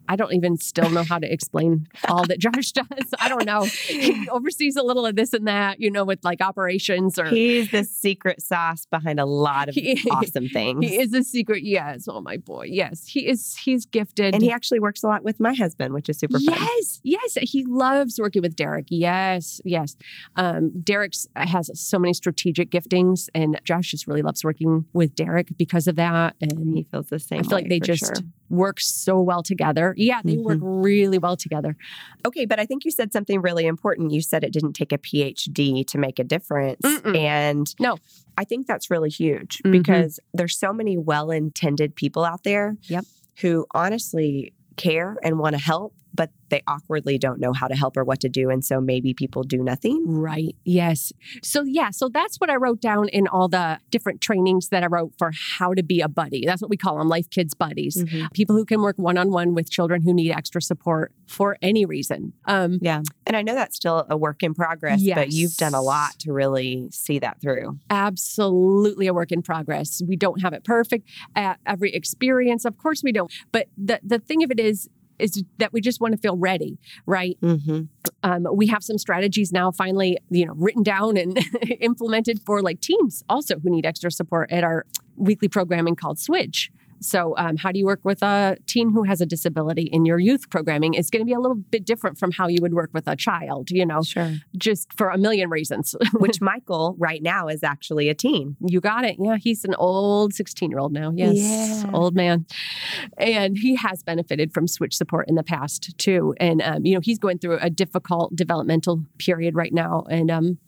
I don't even still know how to explain all that Josh does. I don't know. He oversees a little of this and that, you know, with like operations or He's the secret sauce behind a lot of He- awesome things. he is a secret. Yes. Oh my boy. Yes. He is he's gifted. and he actually works a lot with my husband, which is super fun. Yes, yes, he loves working with Derek. Yes, yes. Um, Derek's has so many strategic giftings, and Josh just really loves working with Derek because of that. And He feels the same. I feel like they just sure. work so well together. Yeah, they work really well together. Okay, but I think you said something really important. You said it didn't take a PhD to make a difference. Mm-mm. And No. I think that's really huge Mhm. because there's so many well-intended people out there Yep. who honestly care and want to help, but they awkwardly don't know how to help or what to do. And so maybe people do nothing. Right. Yes. So yeah, so that's what I wrote down in all the different trainings that I wrote for how to be a buddy. That's what we call them, life kids buddies. Mm-hmm. People who can work one on one with children who need extra support for any reason. Um, Yeah. And I know that's still a work in progress, but you've done a lot to really see that through. absolutely a work in progress. We don't have it perfect at every experience. Of course we don't. But the the thing of it is is that we just want to feel ready, right? Mm-hmm. Um, we have some strategies now finally, you know, written down and implemented for like teams also who need extra support at our weekly programming called Switch. So, um, how do you work with a teen who has a disability in your youth programming? It's going to be a little bit different from how you would work with a child, you know, Sure. just for a million reasons. Which Michael right now is actually a teen. You got it. Yeah, he's an old 16 year old now. Yes, Yeah. old man. And he has benefited from switch support in the past too. And, um, you know, he's going through a difficult developmental period right now. And, um,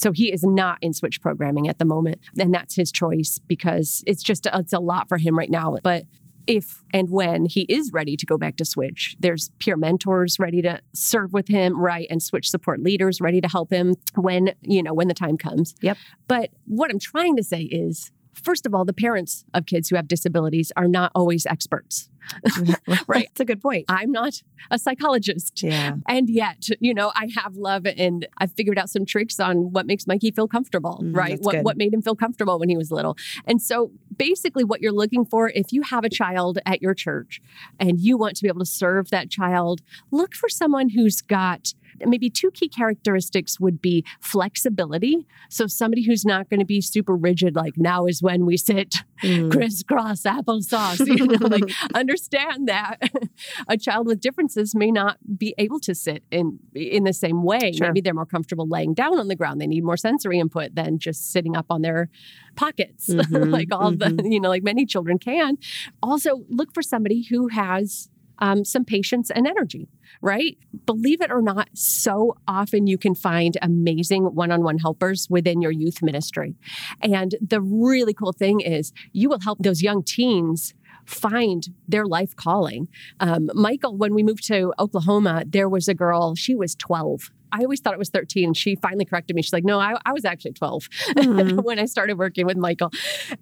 So he is not in switch programming at the moment. And that's his choice because it's just, it's a lot for him right now. But if and when he is ready to go back to Switch. There's peer mentors ready to serve with him, right? And Switch support leaders ready to help him when, you know, when the time comes. Yep. But what I'm trying to say is first of all, the parents of kids who have disabilities are not always experts. right. That's a good point. I'm not a psychologist. Yeah. And yet, you know, I have love and I've figured out some tricks on what makes Mikey feel comfortable, Mm, right? What good. what made him feel comfortable when he was little. And so basically what you're looking for if you have a child at your church and you want to be able to serve that child, look for someone who's got maybe two key characteristics would be flexibility. So somebody who's not going to be super rigid like now is when we sit Mm. crisscross applesauce. You know, like understand that a child with differences may not be able to sit in in the same way. Sure. Maybe they're more comfortable laying down on the ground. They need more sensory input than just sitting up on their pockets, Mhm, like all the you know, like many children can. Also, look for somebody who has um, some patience and energy, right? Believe it or not, so often you can find amazing one on one helpers within your youth ministry. And the really cool thing is, you will help those young teens find their life calling. Um, Michael, when we moved to Oklahoma, there was a girl, she was 12. I always thought it was 13. She finally corrected me. She's like, no, I, I was actually 12 Mhm. when I started working with Michael.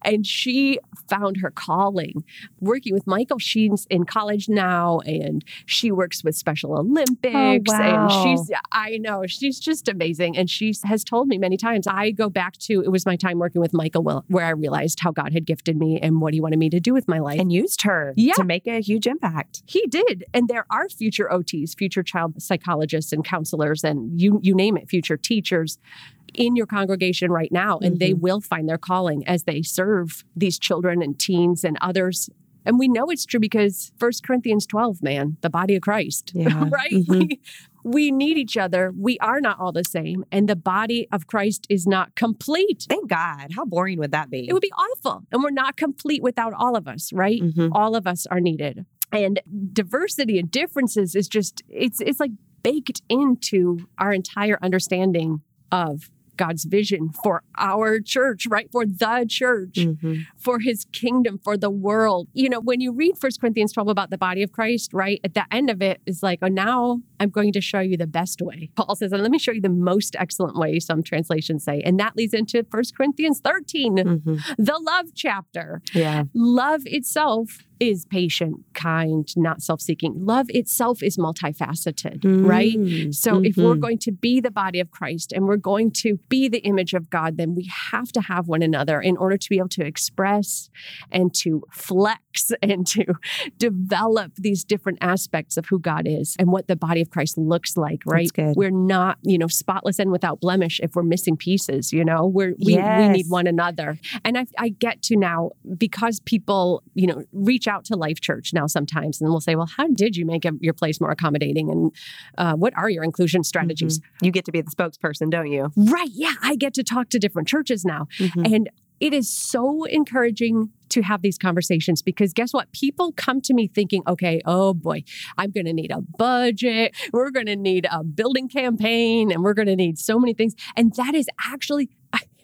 And she found her calling working with Michael. She's in college now and she works with Special Olympics. wow. And she's, I know, she's just amazing. And she has told me many times, I go back to, it was my time working with Michael where- where I realized how God had gifted me and what he wanted me to do with my life. And used her Yeah. to make a huge impact. He did. And there are future OTs, future child psychologists and counselors, and you you name it, future teachers in your congregation right now. And they will find their calling as they serve these children and teens and others. And we know it's true because First Corinthians 12, man, the body of Christ. Yeah. right? Mhm. We, we need each other. We are not all the same. And the body of Christ is not complete. Thank God. How boring would that be? It would be awful. And we're not complete without all of us, right? Mhm. all of us are needed and diversity and differences is just it's it's like baked into our entire understanding of God's vision for our church, right? For the church, Mhm. for his kingdom, for the world. You know, when you read First Corinthians 12 about the body of Christ, right? At the end of it is like, oh, now I'm going to show you the best way. Paul says, and let me show you the most excellent way, some translations say. And that leads into First Corinthians 13, Mhm. the love chapter. Yeah. Love itself is patient, kind, not self seeking. Love itself is multifaceted, right? Mm. So, if we're Mhm. going to be the body of Christ and we're going to be the image of God, then we have to have one another in order to be able to express and to flex and to develop these different aspects of who God is and what the body of Christ looks like, right? We're not, you know, spotless and without blemish if we're missing pieces, you know, we're, we, we need one another. And I, I get to now, because people, you know, reach out to Life Church now sometimes and we'll say, well, how did you make your place more accommodating? And uh, what are your inclusion strategies? Mhm. You get to be the spokesperson, don't you? Right. Yeah. I get to talk to different churches now. Mhm. And it is so encouraging to have these conversations because guess what? People come to me thinking, okay, oh boy, I'm going to need a budget. We're going to need a building campaign and we're going to need so many things. And that is actually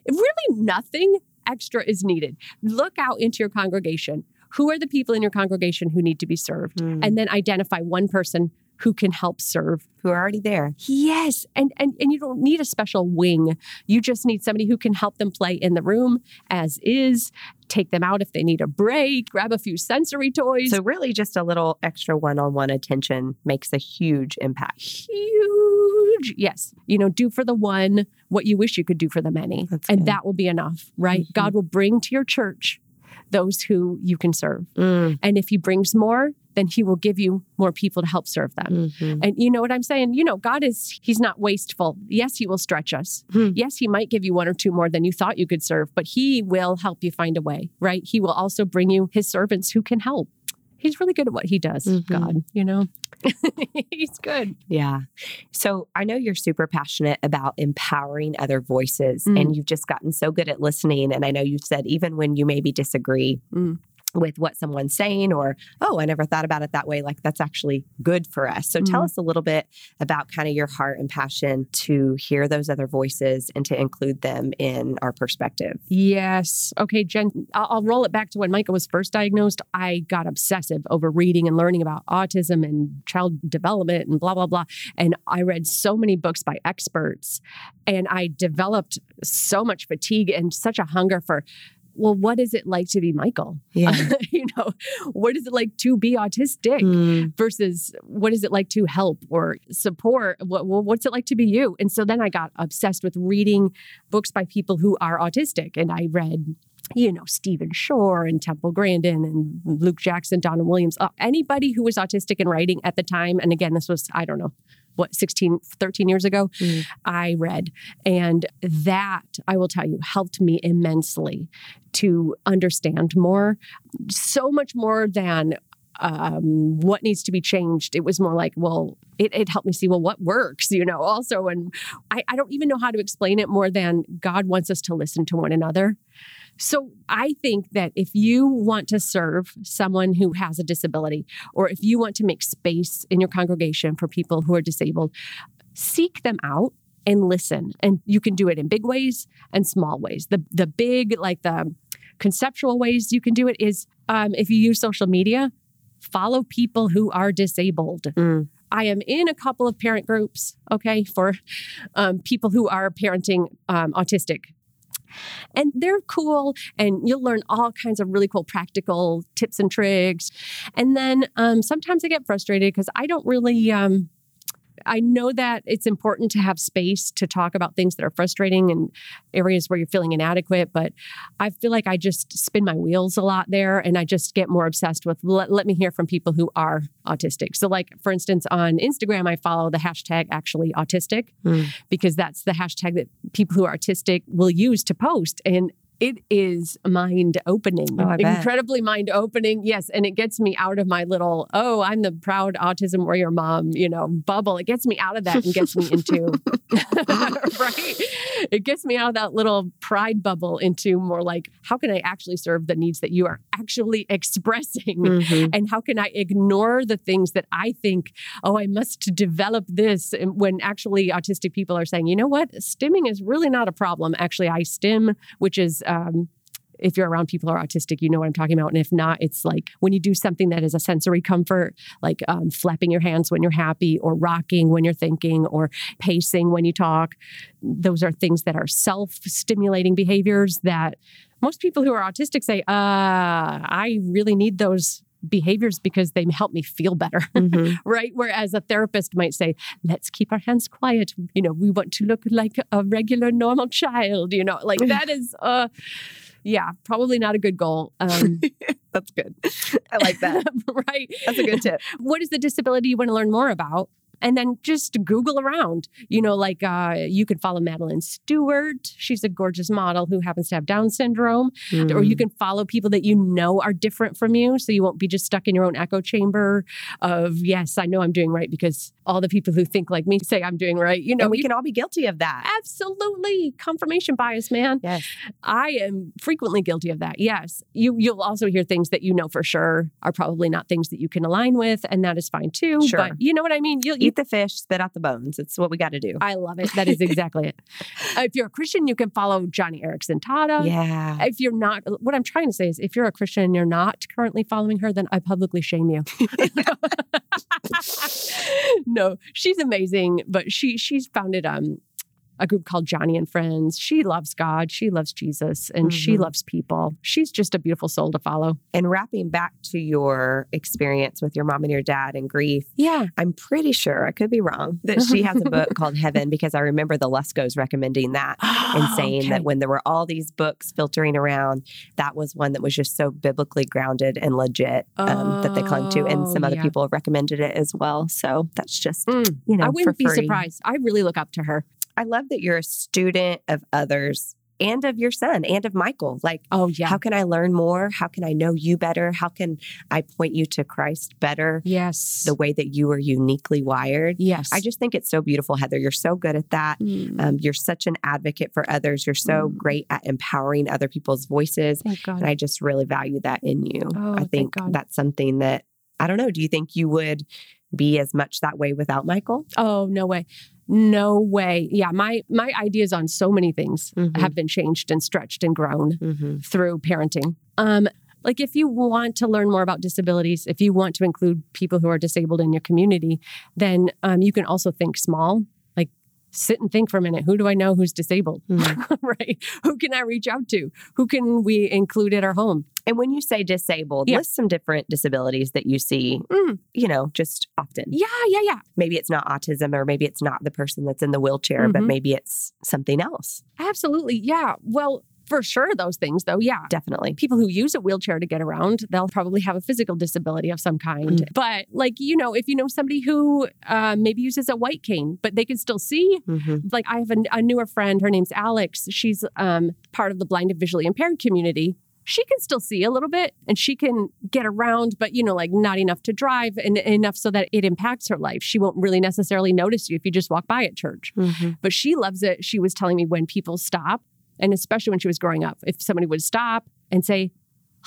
really nothing extra is needed. Look out into your congregation. Who are the people in your congregation who need to be served? Mm. And then identify one person who can help serve Who are already there. Yes, and and and you don't need a special wing. You just need somebody who can help them play in the room as is, take them out if they need a break, grab a few sensory toys. So really just a little extra one-on-one attention makes a huge impact. huge. Yes. You know, do for the one what you wish you could do for the many. That's and good. that will be enough, right? Mhm. God will bring to your church those who you can serve. Mm. And if he brings more, then he will give you more people to help serve them. Mhm. And you know what I'm saying? You know, God is, He's not wasteful. Yes, He will stretch us. Hmm. Yes, He might give you one or two more than you thought you could serve, but He will help you find a way, right? He will also bring you His servants who can help. He's really good at what He does, Mhm. God, you know? He's good. Yeah. So I know you're super passionate about empowering other voices Mm. and you've just gotten so good at listening. And I know you've said, even when you maybe disagree, Mm. With what someone's saying or oh i never thought about it that way. Like that's actually good for us. So mm tell us a little bit about kind of your heart and passion to hear those other voices and to include them in our perspective. Yes. Okay jen i'll, I'll roll it back to when micah was first diagnosed i got obsessive over reading and learning about autism and child development and blah blah blah. And i read so many books by experts and i developed so much fatigue and such a hunger for well, what is it like to be Michael? Yeah. you know, what is it like to be autistic mm. versus what is it like to help or support? What, what's it like to be you? And so then I got obsessed with reading books by people who are autistic. And I read you know, Stephen Shore and Temple Grandin and Luke Jackson, Donna Williams, uh, anybody who was autistic in writing at the time. And again, this was, I don't know, what 16 13 years ago mm. i read and that i will tell you helped me immensely to understand more so much more than um, what needs to be changed. It was more like, well, it, it, helped me see, well, what works, you know, also. And I, I don't even know how to explain it more than God wants us to listen to one another. So I think that if you want to serve someone who has a disability, or if you want to make space in your congregation for people who are disabled, seek them out and listen. And you can do it in big ways and small ways. The the big, like the conceptual ways you can do it is um, if you use social media, follow people who are disabled. Mm. I am in a couple of parent groups, okay, for um, people who are parenting um, autistic and they're cool, and you'll learn all kinds of really cool practical tips and tricks. And then um, sometimes I get frustrated because I don't really. Um, I know that it's important to have space to talk about things that are frustrating and areas where you're feeling inadequate, but I feel like I just spin my wheels a lot there and I just get more obsessed with let, let me hear from people who are autistic. So, like, for instance, on Instagram, I follow the hashtag actually autistic mm. because that's the hashtag that people who are autistic will use to post. And it is mind opening, oh, incredibly mind opening. Yes. And it gets me out of my little, oh, I'm the proud autism warrior mom, you know, bubble. It gets me out of that and gets me into, right? It gets me out of that little pride bubble into more like, how can I actually serve the needs that you are actually expressing? Mm-hmm. And how can I ignore the things that I think, oh, I must develop this when actually autistic people are saying, you know what? Stimming is really not a problem. Actually, I stim, which is um, if you're around people who are autistic, you know what I'm talking about. And if not, it's like when you do something that is a sensory comfort, like um, flapping your hands when you're happy, or rocking when you're thinking, or pacing when you talk. Those are things that are self stimulating behaviors that most people who are autistic say, uh, I really need those behaviors because they help me feel better mm-hmm. right? Whereas a therapist might say let's keep our hands quiet. You know we want to look like a regular normal child you know? Like that is uh yeah probably not a good goal. Um that's good. I like that. right? That's a good tip. What is the disability you want to learn more about and then just Google around. You know, like uh, you can follow Madeline Stuart. She's a gorgeous model who happens to have Down syndrome. Mm. Or you mm. can follow people that you know are different from you. So you won't be just stuck in your own echo chamber of, yes, I know I'm doing right because all the people who think like me say I'm doing right. You know, and we you, can all be guilty of that. Absolutely. Confirmation bias, man. Yes. I am frequently guilty of that. Yes. You, you'll also hear things that you know for sure are probably not things that you can align with. And that is fine too. Sure. But you know what I mean? You'll, you, the fish, spit out the bones. It's what we got to do. I love it. That is exactly it. If you're a Christian, you can follow Joni Eareckson Tada. Yeah. If you're not, what I'm trying to say is if you're a Christian and you're not currently following her, then I publicly shame you. no, she's amazing, but she she's founded um a group called Joni and Friends. She loves God, she loves Jesus, and mm-hmm. she loves people. She's just a beautiful soul to follow. And wrapping back to your experience with your mom and your dad and grief, yeah, I'm pretty sure I could be wrong that she has a book called Heaven because I remember the Luskos recommending that oh, and saying okay. that when there were all these books filtering around, that was one that was just so biblically grounded and legit um, oh, that they clung to. And some other yeah. people have recommended it as well. So that's just mm, you know, I wouldn't be surprised. I really look up to her. I love that you're a student of others and of your son and of Michael. Like, Oh, yeah. how can I learn more? How can I know you better? How can I point you to Christ better? yes. The way that you are uniquely wired. yes. I just think it's so beautiful, Heather. You're so good at that. Mm, Um, you're such an advocate for others. You're so Mm. great at empowering other people's voices. thank God. And I just really value that in you. Oh, I thank think God. that's something that, I don't know, do you think you would be as much that way without Michael? Oh, no way. No way. Yeah, my my ideas on so many things Mhm. have been changed and stretched and grown Mm-hmm. through parenting. Um like if you want to learn more about disabilities, if you want to include people who are disabled in your community, then um, you can also think small. Sit and think for a minute. Who do I know who's disabled? right? Who can I reach out to? Who can we include at our home? And when you say disabled, Yeah. list some different disabilities that you see, Mm. you know, just often. Yeah, yeah, yeah. Maybe it's not autism or maybe it's not the person that's in the wheelchair, but Mhm. maybe it's something else. Absolutely. Yeah. Well, for sure, those things, though. Yeah. Definitely. people who use a wheelchair to get around, they'll probably have a physical disability of some kind. Mm. But, like, you know, if you know somebody who uh, maybe uses a white cane, but they can still see, Mm-hmm. like, I have a, a newer friend, her name's Alex. She's um, part of the blind and visually impaired community. She can still see a little bit and she can get around, but, you know, like not enough to drive and enough so that it impacts her life. She won't really necessarily notice you if you just walk by at church Mm-hmm. but she loves it. She was telling me when people stop, and especially when she was growing up, if somebody would stop and say,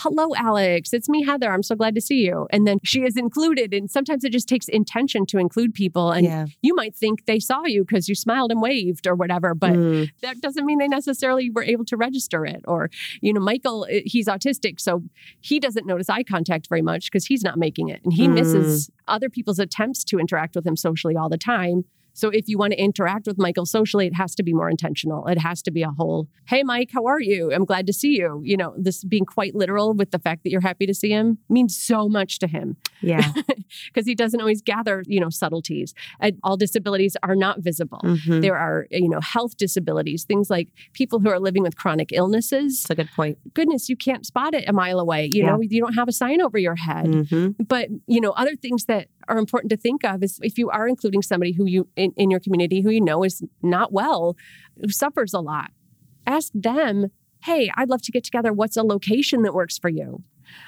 Hello, Alex, it's me, Heather. I'm so glad to see you. And then she is included. And sometimes it just takes intention to include people. And yeah. you might think they saw you because you smiled and waved or whatever, but Mm. that doesn't mean they necessarily were able to register it. Or, you know, Michael, eh, he's autistic, so he doesn't notice eye contact very much because he's not making it. And he Mm. misses other people's attempts to interact with him socially all the time. So if you want to interact with Michael socially, it has to be more intentional. It has to be a whole, hey, Mike, how are you? I'm glad to see you. You know, this being quite literal with the fact that you're happy to see him means so much to him Yeah. because he doesn't always gather, you know, subtleties. And all disabilities are not visible. Mhm. There are, you know, health disabilities, things like people who are living with chronic illnesses. That's a good point. Goodness, you can't spot it a mile away. You know, you don't have a sign over your head. Mm-hmm. But, you know, other things that are important to think of is if you are including somebody who you in, in your community who you know is not well, who suffers a lot, ask them, hey, I'd love to get together. What's a location that works for you?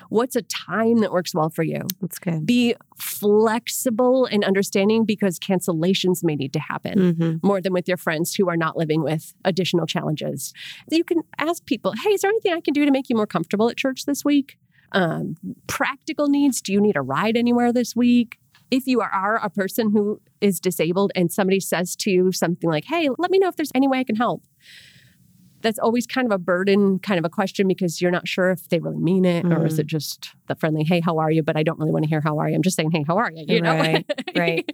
What's a time that works well for you? That's good. Be flexible and understanding because cancellations may need to happen Mm-hmm. more than with your friends who are not living with additional challenges. You can ask people, hey, is there anything I can do to make you more comfortable at church this week? Um, practical needs. Do you need a ride anywhere this week? If you are a person who is disabled and somebody says to you something like, hey, let me know if there's any way I can help. That's always kind of a burden, kind of a question because you're not sure if they really mean it or is Mhm. it just the friendly, hey, how are you? But I don't really want to hear how are you. I'm just saying, hey, how are you? You know? Right, right.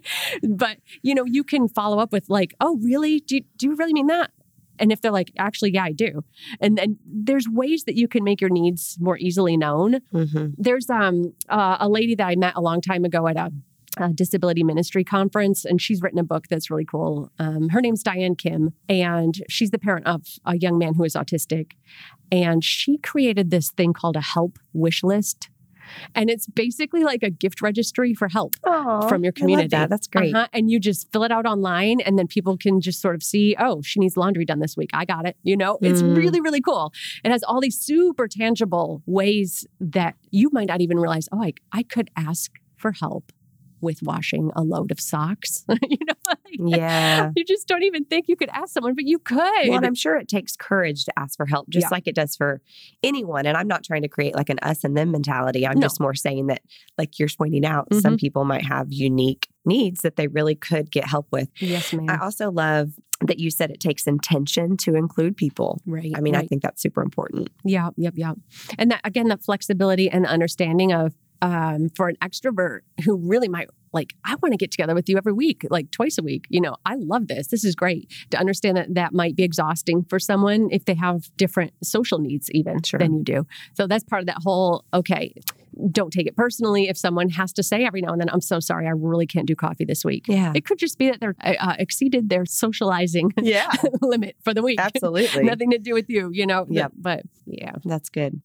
but you know, you can follow up with like, oh, really? Do you, do you really mean that? And if they're like, actually, yeah, I do. And then there's ways that you can make your needs more easily known. Mm-hmm. There's um uh, a lady that I met a long time ago at a, a disability ministry conference, and she's written a book that's really cool. Um, her name's Diane Kim, and she's the parent of a young man who is autistic. And she created this thing called a help wish list. And it's basically like a gift registry for help from your community. that. That's great. Uh-huh. And you just fill it out online, and then people can just sort of see, oh, she needs laundry done this week. I got it. You know, it's Mm. really, really cool. It has all these super tangible ways that you might not even realize, oh, I, I could ask for help with washing a load of socks. you know, like, Yeah. you just don't even think you could ask someone, but you could. Well, and I'm sure it takes courage to ask for help, just Yeah. like it does for anyone. And I'm not trying to create like an us and them mentality. I'm No. just more saying that, like you're pointing out, some mm-hmm. people might have unique needs that they really could get help with. yes, ma'am. I also love that you said it takes intention to include people. right. I mean, I think that's super important. Yeah, yep, yep. And that again, that flexibility and understanding of um, for an extrovert who really might like, I want to get together with you every week, like twice a week. You know, I love this. This is great to understand that that might be exhausting for someone if they have different social needs, even Sure. than you do. So that's part of that whole. Okay, don't take it personally if someone has to say every now and then, "I'm so sorry, I really can't do coffee this week." Yeah. It could just be that they're uh, exceeded their socializing Yeah. limit for the week. Absolutely. Nothing to do with you, you know. Yep. But yeah. That's good.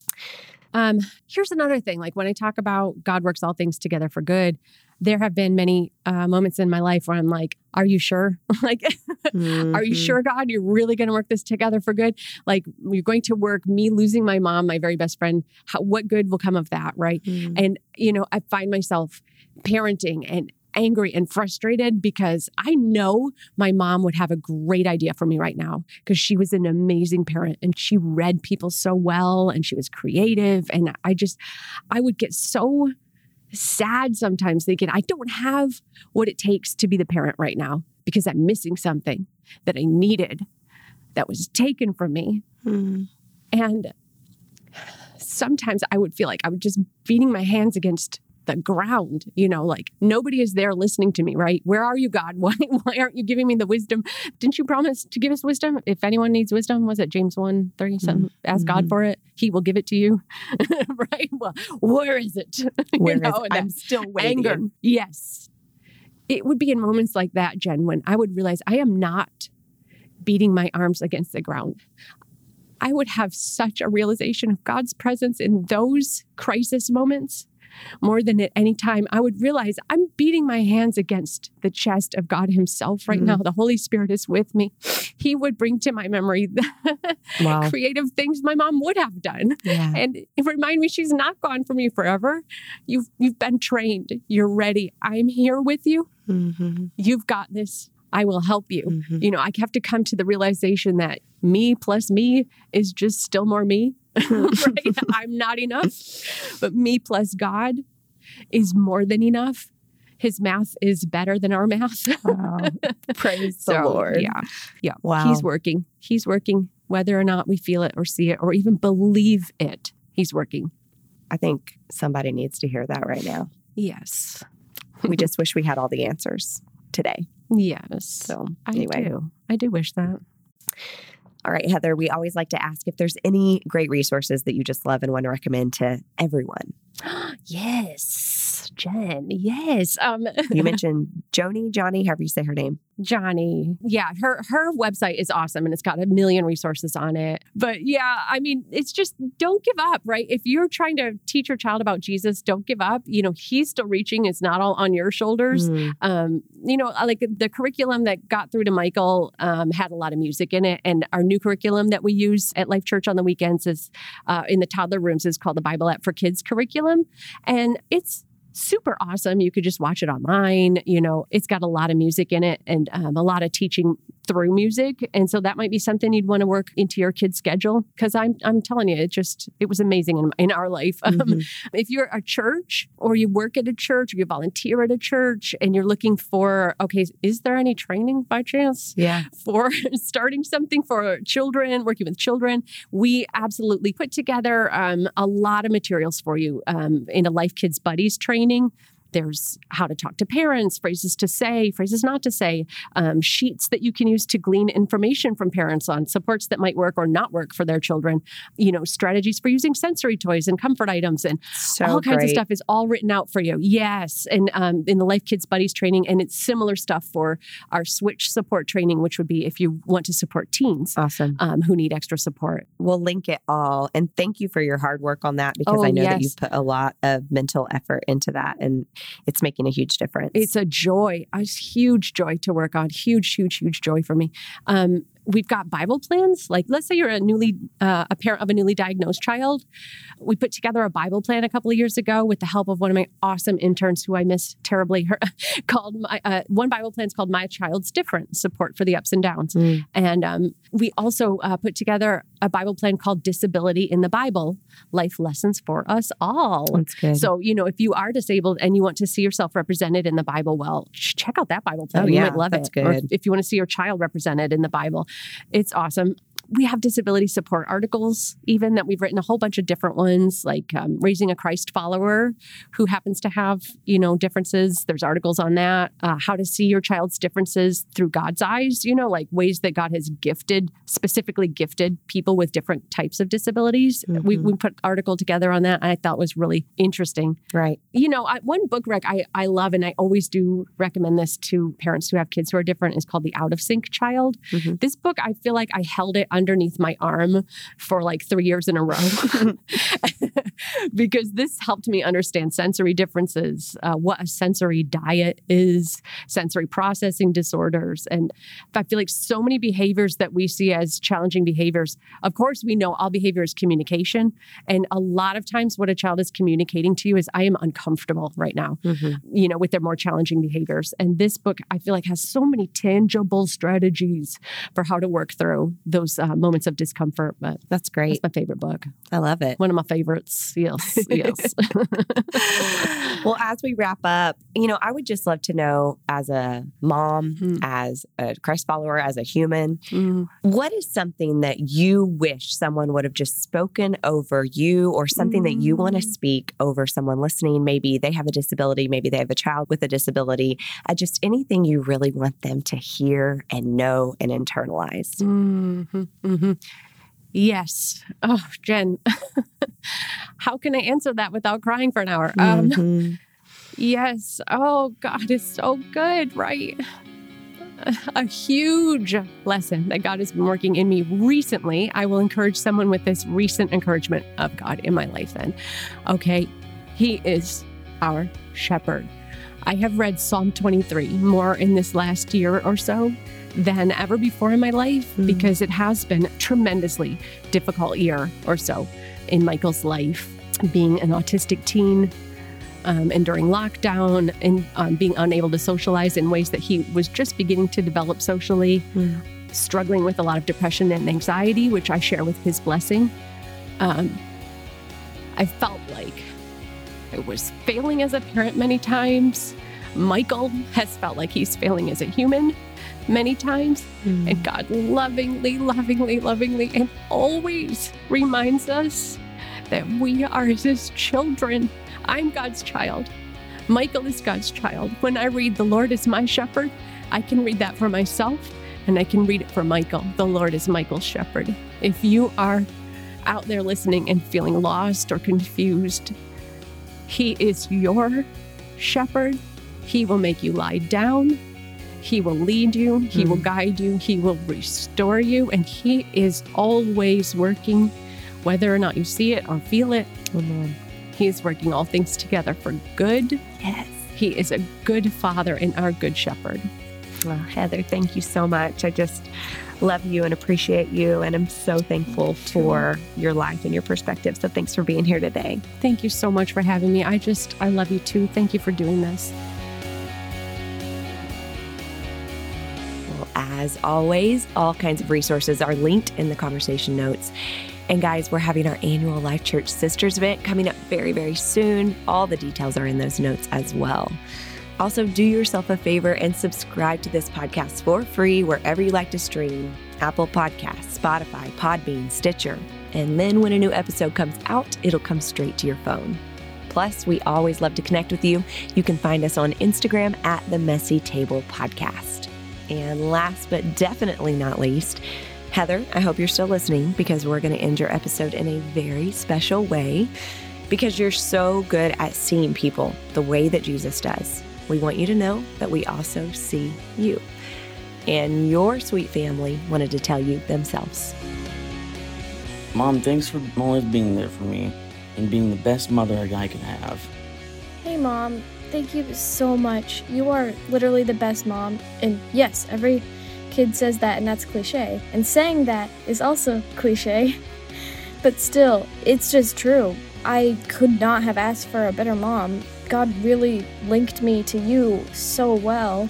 Um, here's another thing. Like when I talk about God works all things together for good, there have been many uh, moments in my life where I'm like, are you sure? like, mm-hmm. are you mm-hmm. sure, God, you're really going to work this together for good? Like, you're going to work me losing my mom, my very best friend. How, what good will come of that? Right. Mm-hmm. And, you know, I find myself parenting and angry and frustrated because I know my mom would have a great idea for me right now because she was an amazing parent and she read people so well and she was creative. And I just, I would get so sad sometimes thinking, I don't have what it takes to be the parent right now because I'm missing something that I needed that was taken from me. Mm. And sometimes I would feel like I was just beating my hands against the ground, you know, like nobody is there listening to me, right? Where are you, God? Why, why aren't you giving me the wisdom? Didn't you promise to give us wisdom? If anyone needs wisdom, was it James 1 30 something? Mm-hmm. Ask God mm-hmm. for it. He will give it to you. right? Well, where is it? Where you know, is? I'm still waiting. Anger. Yes. It would be in moments like that, Jen, when I would realize I am not beating my arms against the ground. I would have such a realization of God's presence in those crisis moments more than at any time, I would realize I'm beating my hands against the chest of God Himself right mm. now. The Holy Spirit is with me. He would bring to my memory the wow. creative things my mom would have done. Yeah. And remind me she's not gone from you forever. You've you've been trained. You're ready. I'm here with you. Mm-hmm. You've got this. I will help you. Mm-hmm. You know, I have to come to the realization that me plus me is just still more me. right? I'm not enough. But me plus God is more than enough. His math is better than our math. wow. Praise so, the Lord. Yeah. Yeah. Wow. He's working. He's working whether or not we feel it or see it or even believe it. He's working. I think somebody needs to hear that right now. Yes. we just wish we had all the answers today. Yes. So, anyway. I do. I do wish that. All right, Heather, we always like to ask if there's any great resources that you just love and want to recommend to everyone. yes, Jen. Yes. Um, you mentioned Joni, Johnny, however you say her name. Johnny. Yeah, her her website is awesome and it's got a million resources on it. But yeah, I mean, it's just don't give up, right? If you're trying to teach your child about Jesus, don't give up. You know, he's still reaching. It's not all on your shoulders. Mm. Um, you know, like the curriculum that got through to Michael um, had a lot of music in it, and our new curriculum that we use at Life Church on the weekends is uh, in the toddler rooms is called the Bible app for Kids curriculum, and it's super awesome. You could just watch it online. You know, it's got a lot of music in it and um, a lot of teaching through music. And so that might be something you'd want to work into your kid's schedule. Cause I'm, I'm telling you, it just, it was amazing in, in our life. Um, mm-hmm. Um, if you're a church or you work at a church or you volunteer at a church and you're looking for, okay, is there any training by chance? Yeah. For starting something for children, working with children, we absolutely put together um, a lot of materials for you um, in a Life Kids Buddies training there's how to talk to parents, phrases to say, phrases not to say, um, sheets that you can use to glean information from parents on supports that might work or not work for their children. You know, strategies for using sensory toys and comfort items and so all kinds great. of stuff is all written out for you. Yes, and um, in the Life Kids Buddies training, and it's similar stuff for our Switch support training, which would be if you want to support teens, awesome, um, who need extra support. We'll link it all, and thank you for your hard work on that because oh, I know yes. that you've put a lot of mental effort into that, and it's making a huge difference. It's a joy, a huge joy to work on. Huge, huge, huge joy for me. Um, we've got Bible plans. Like, let's say you're a newly uh, a parent of a newly diagnosed child. We put together a Bible plan a couple of years ago with the help of one of my awesome interns who I miss terribly. Her called my uh, one Bible plan is called "My Child's Different: Support for the Ups and Downs." Mm. And um, we also uh, put together a Bible plan called "Disability in the Bible: Life Lessons for Us All." That's good. So you know, if you are disabled and you want to see yourself represented in the Bible, well, check out that Bible plan. Oh, you yeah, might love that's it. Good. Or if you want to see your child represented in the Bible, it's awesome we have disability support articles, even that we've written a whole bunch of different ones, like um, raising a Christ follower who happens to have, you know, differences. There's articles on that. Uh, how to see your child's differences through God's eyes, you know, like ways that God has gifted, specifically gifted people with different types of disabilities. Mm-hmm. We, we put article together on that. I thought was really interesting. Right. You know, I, one book rec I, I love, and I always do recommend this to parents who have kids who are different, is called The Out of Sync Child. Mm-hmm. This book, I feel like I held it underneath my arm for like three years in a row. because this helped me understand sensory differences, uh, what a sensory diet is, sensory processing disorders. And I feel like so many behaviors that we see as challenging behaviors, of course, we know all behavior is communication. And a lot of times, what a child is communicating to you is, I am uncomfortable right now, mm-hmm. you know, with their more challenging behaviors. And this book, I feel like, has so many tangible strategies for how to work through those uh, moments of discomfort. But that's great. That's my favorite book. I love it. One of my favorites. Yes. Yes. well, as we wrap up, you know, I would just love to know as a mom, mm. as a Christ follower, as a human, mm. what is something that you wish someone would have just spoken over you or something mm. that you want to mm. speak over someone listening? Maybe they have a disability, maybe they have a child with a disability, uh, just anything you really want them to hear and know and internalize. Mm-hmm, mm-hmm. Yes. Oh, Jen, how can I answer that without crying for an hour? Um, mm-hmm. Yes. Oh, God is so good, right? A huge lesson that God has been working in me recently. I will encourage someone with this recent encouragement of God in my life then. Okay, He is our shepherd. I have read Psalm 23 more in this last year or so than ever before in my life mm. because it has been a tremendously difficult year or so in Michael's life, being an autistic teen. Um, and during lockdown, and um, being unable to socialize in ways that he was just beginning to develop socially, mm. struggling with a lot of depression and anxiety, which I share with his blessing. Um, I felt like I was failing as a parent many times. Michael has felt like he's failing as a human many times. Mm. And God lovingly, lovingly, lovingly, and always reminds us that we are His children. I'm God's child. Michael is God's child. When I read, The Lord is my shepherd, I can read that for myself and I can read it for Michael. The Lord is Michael's shepherd. If you are out there listening and feeling lost or confused, He is your shepherd. He will make you lie down. He will lead you, He mm. will guide you, He will restore you, and He is always working, whether or not you see it or feel it. Amen. He is working all things together for good. Yes. He is a good father and our good shepherd. Well, Heather, thank you so much. I just love you and appreciate you. And I'm so thankful for your life and your perspective. So thanks for being here today. Thank you so much for having me. I just, I love you too. Thank you for doing this. Well, as always, all kinds of resources are linked in the conversation notes. And guys, we're having our annual Life Church Sisters event coming up very, very soon. All the details are in those notes as well. Also, do yourself a favor and subscribe to this podcast for free wherever you like to stream Apple Podcasts, Spotify, Podbean, Stitcher. And then when a new episode comes out, it'll come straight to your phone. Plus, we always love to connect with you. You can find us on Instagram at the Messy Table Podcast. And last but definitely not least, Heather, I hope you're still listening because we're going to end your episode in a very special way because you're so good at seeing people the way that Jesus does. We want you to know that we also see you. And your sweet family wanted to tell you themselves. Mom, thanks for always being there for me and being the best mother a guy can have. Hey, Mom. Thank you so much. You are literally the best mom. And yes, every kid says that, and that's cliche. And saying that is also cliche. But still, it's just true. I could not have asked for a better mom. God really linked me to you so well.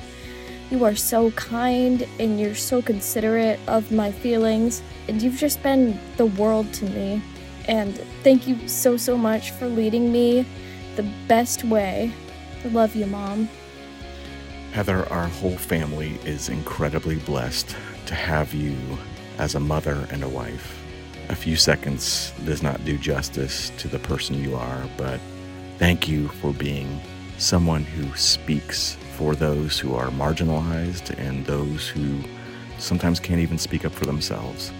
You are so kind and you're so considerate of my feelings, and you've just been the world to me. And thank you so, so much for leading me the best way. I love you, Mom. Heather, our whole family is incredibly blessed to have you as a mother and a wife. A few seconds does not do justice to the person you are, but thank you for being someone who speaks for those who are marginalized and those who sometimes can't even speak up for themselves.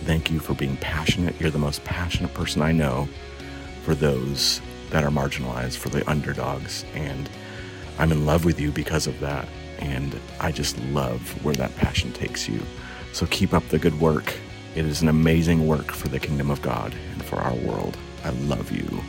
Thank you for being passionate. You're the most passionate person I know for those that are marginalized, for the underdogs. And I'm in love with you because of that. And I just love where that passion takes you. So keep up the good work. It is an amazing work for the kingdom of God and for our world. I love you.